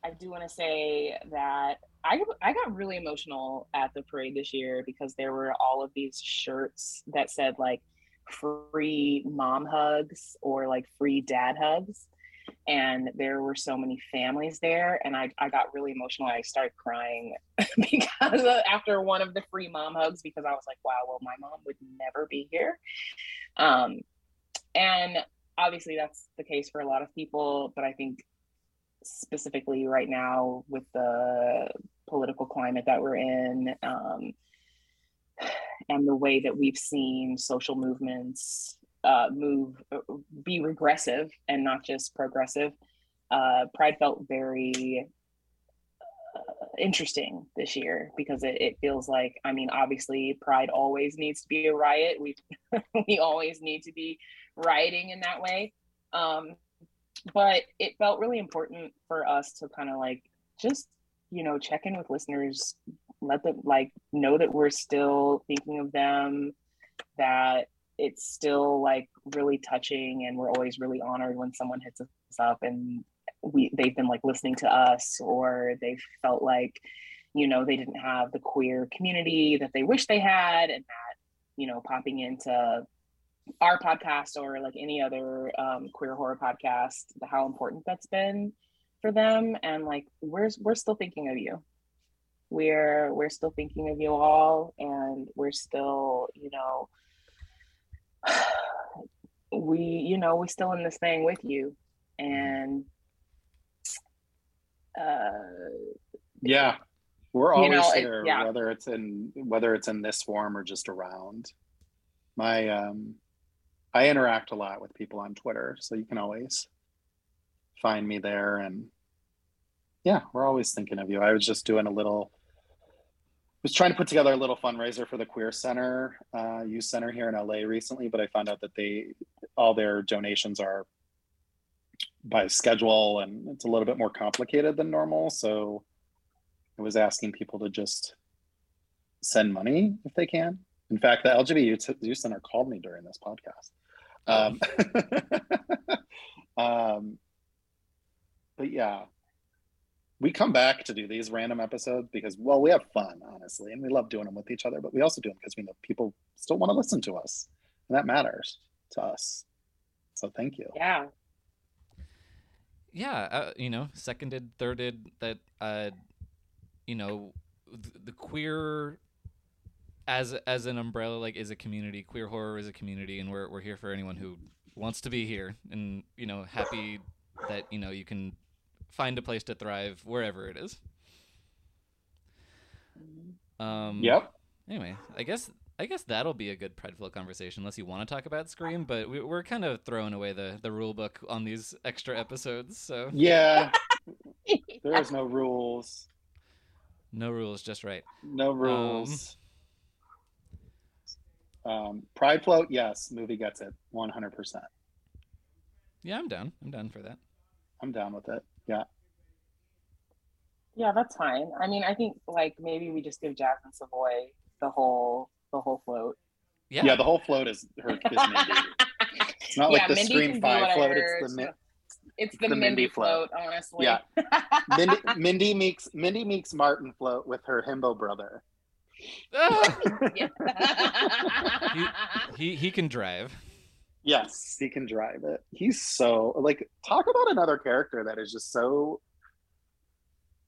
I do want to say that I I got really emotional at the parade this year because there were all of these shirts that said like free mom hugs or like free dad hugs. And there were so many families there, and I, I got really emotional. I started crying because of, after one of the free mom hugs, because I was like, wow, well, my mom would never be here. Um, and obviously that's the case for a lot of people but i think specifically right now with the political climate that we're in um, and the way that we've seen social movements uh, move be regressive and not just progressive uh, pride felt very uh, interesting this year because it, it feels like i mean obviously pride always needs to be a riot. We we always need to be rioting in that way. Um but it felt really important for us to kind of like just you know check in with listeners let them like know that we're still thinking of them that it's still like really touching and we're always really honored when someone hits us up and we they've been like listening to us or they felt like you know they didn't have the queer community that they wish they had and that you know popping into our podcast or like any other um, queer horror podcast the how important that's been for them and like we're we're still thinking of you we're we're still thinking of you all and we're still you know we you know we're still in this thing with you and uh
yeah. We're
You
always
know, it-
here,
yeah.
whether it's in whether it's in this form or just around. My um, I interact a lot with people on Twitter, so you can always find me there. And yeah, we're always thinking of you. I was just doing a little, was trying to put together a little fundraiser for the Queer Center, uh, Youth Center here in LA recently, but I found out that they all their donations are by schedule, and it's a little bit more complicated than normal. So I was asking people to just send money if they can. In fact, the LGBT Youth Center called me during this podcast. Um, um, but yeah, we come back to do these random episodes because, well, we have fun, honestly, and we love doing them with each other. But we also do them because we know people still want to listen to us, and that matters to us. So thank you.
yeah
Yeah, uh, you know, seconded, thirded that uh you know, th- the queer as as an umbrella like is a community. Queer horror is a community and we're we're here for anyone who wants to be here and you know, happy that, you know, you can find a place to thrive wherever it is. Um
Yep.
Anyway, I guess I guess that'll be a good Pride Flow conversation, unless you want to talk about Scream. But we, we're kind of throwing away the the rule book on these extra episodes, so
Yeah. there is no rules.
no rules, just right.
No rules. Um, Pride float, yes. Movie gets it, one hundred percent.
Yeah, I'm down. I'm down for that.
I'm down with it. Yeah.
Yeah, that's fine. I mean, I think like maybe we just give Jasmin Savoy the whole the whole float.
Yeah,
Yeah. the whole float is her is Mindy. It's not like the
Mindy
Scream Five float.
whatever.
It's the Mi-
It's the,
the
Mindy,
Mindy
float, honestly.
Yeah. Mindy, Mindy Meeks Mindy Meeks Martin float with her himbo brother.
Yeah.
he he can drive.
Yes, he can drive it. He's so like talk about another character that is just so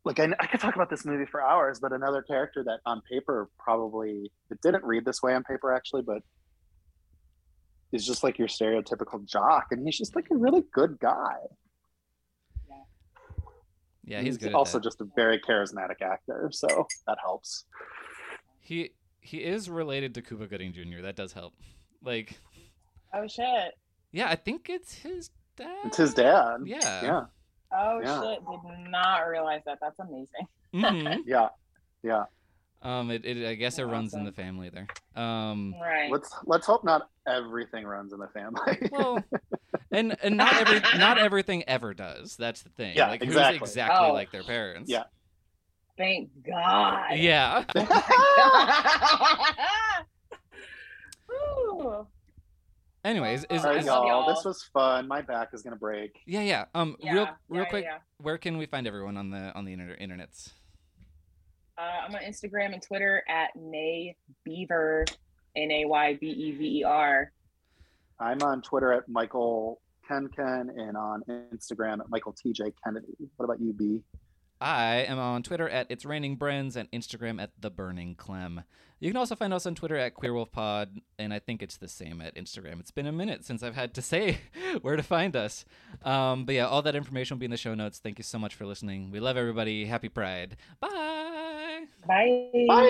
like I, I could talk about this movie for hours, but another character that on paper probably it didn't read this way on paper actually, but is just like your stereotypical jock, and he's just like a really good guy.
Yeah, yeah he's good.
also just a very charismatic actor, so that helps.
he he is related to Cuba Gooding Jr. That does help. Like,
oh shit.
yeah, I think it's his dad.
It's his dad.
Yeah.
Yeah.
Oh
Yeah.
shit. Did not realize that. That's amazing.
Mhm.
Yeah. Yeah.
Um, it, it I guess it runs in the family there. Um,
Right.
Let's let's hope not everything runs in the family.
well, and and not every not everything ever does. That's the thing.
Yeah,
like
exactly.
who's exactly
Oh.
like their parents.
Yeah.
Thank God.
Yeah.
Ooh.
Anyways, is,
All right,
is
y'all.
y'all.
This was fun. My back is gonna break.
yeah yeah. Um,
Yeah,
real real
yeah,
quick,
yeah.
where can we find everyone on the on the inter- internets?
Uh, I'm on Instagram and Twitter at Nay Bever, N A Y B E V E R.
I'm on Twitter at Michael Kenken and on Instagram at Michael TJ Kennedy. What about you, B?
I am on Twitter at It's Raining Brens and Instagram at The Burning Clem. You can also find us on Twitter at QueerWolfPod, and I think it's the same at Instagram. It's been a minute since I've had to say where to find us. Um, but yeah, all that information will be in the show notes. Thank you so much for listening. We love everybody. Happy Pride. Bye.
Bye.
Bye.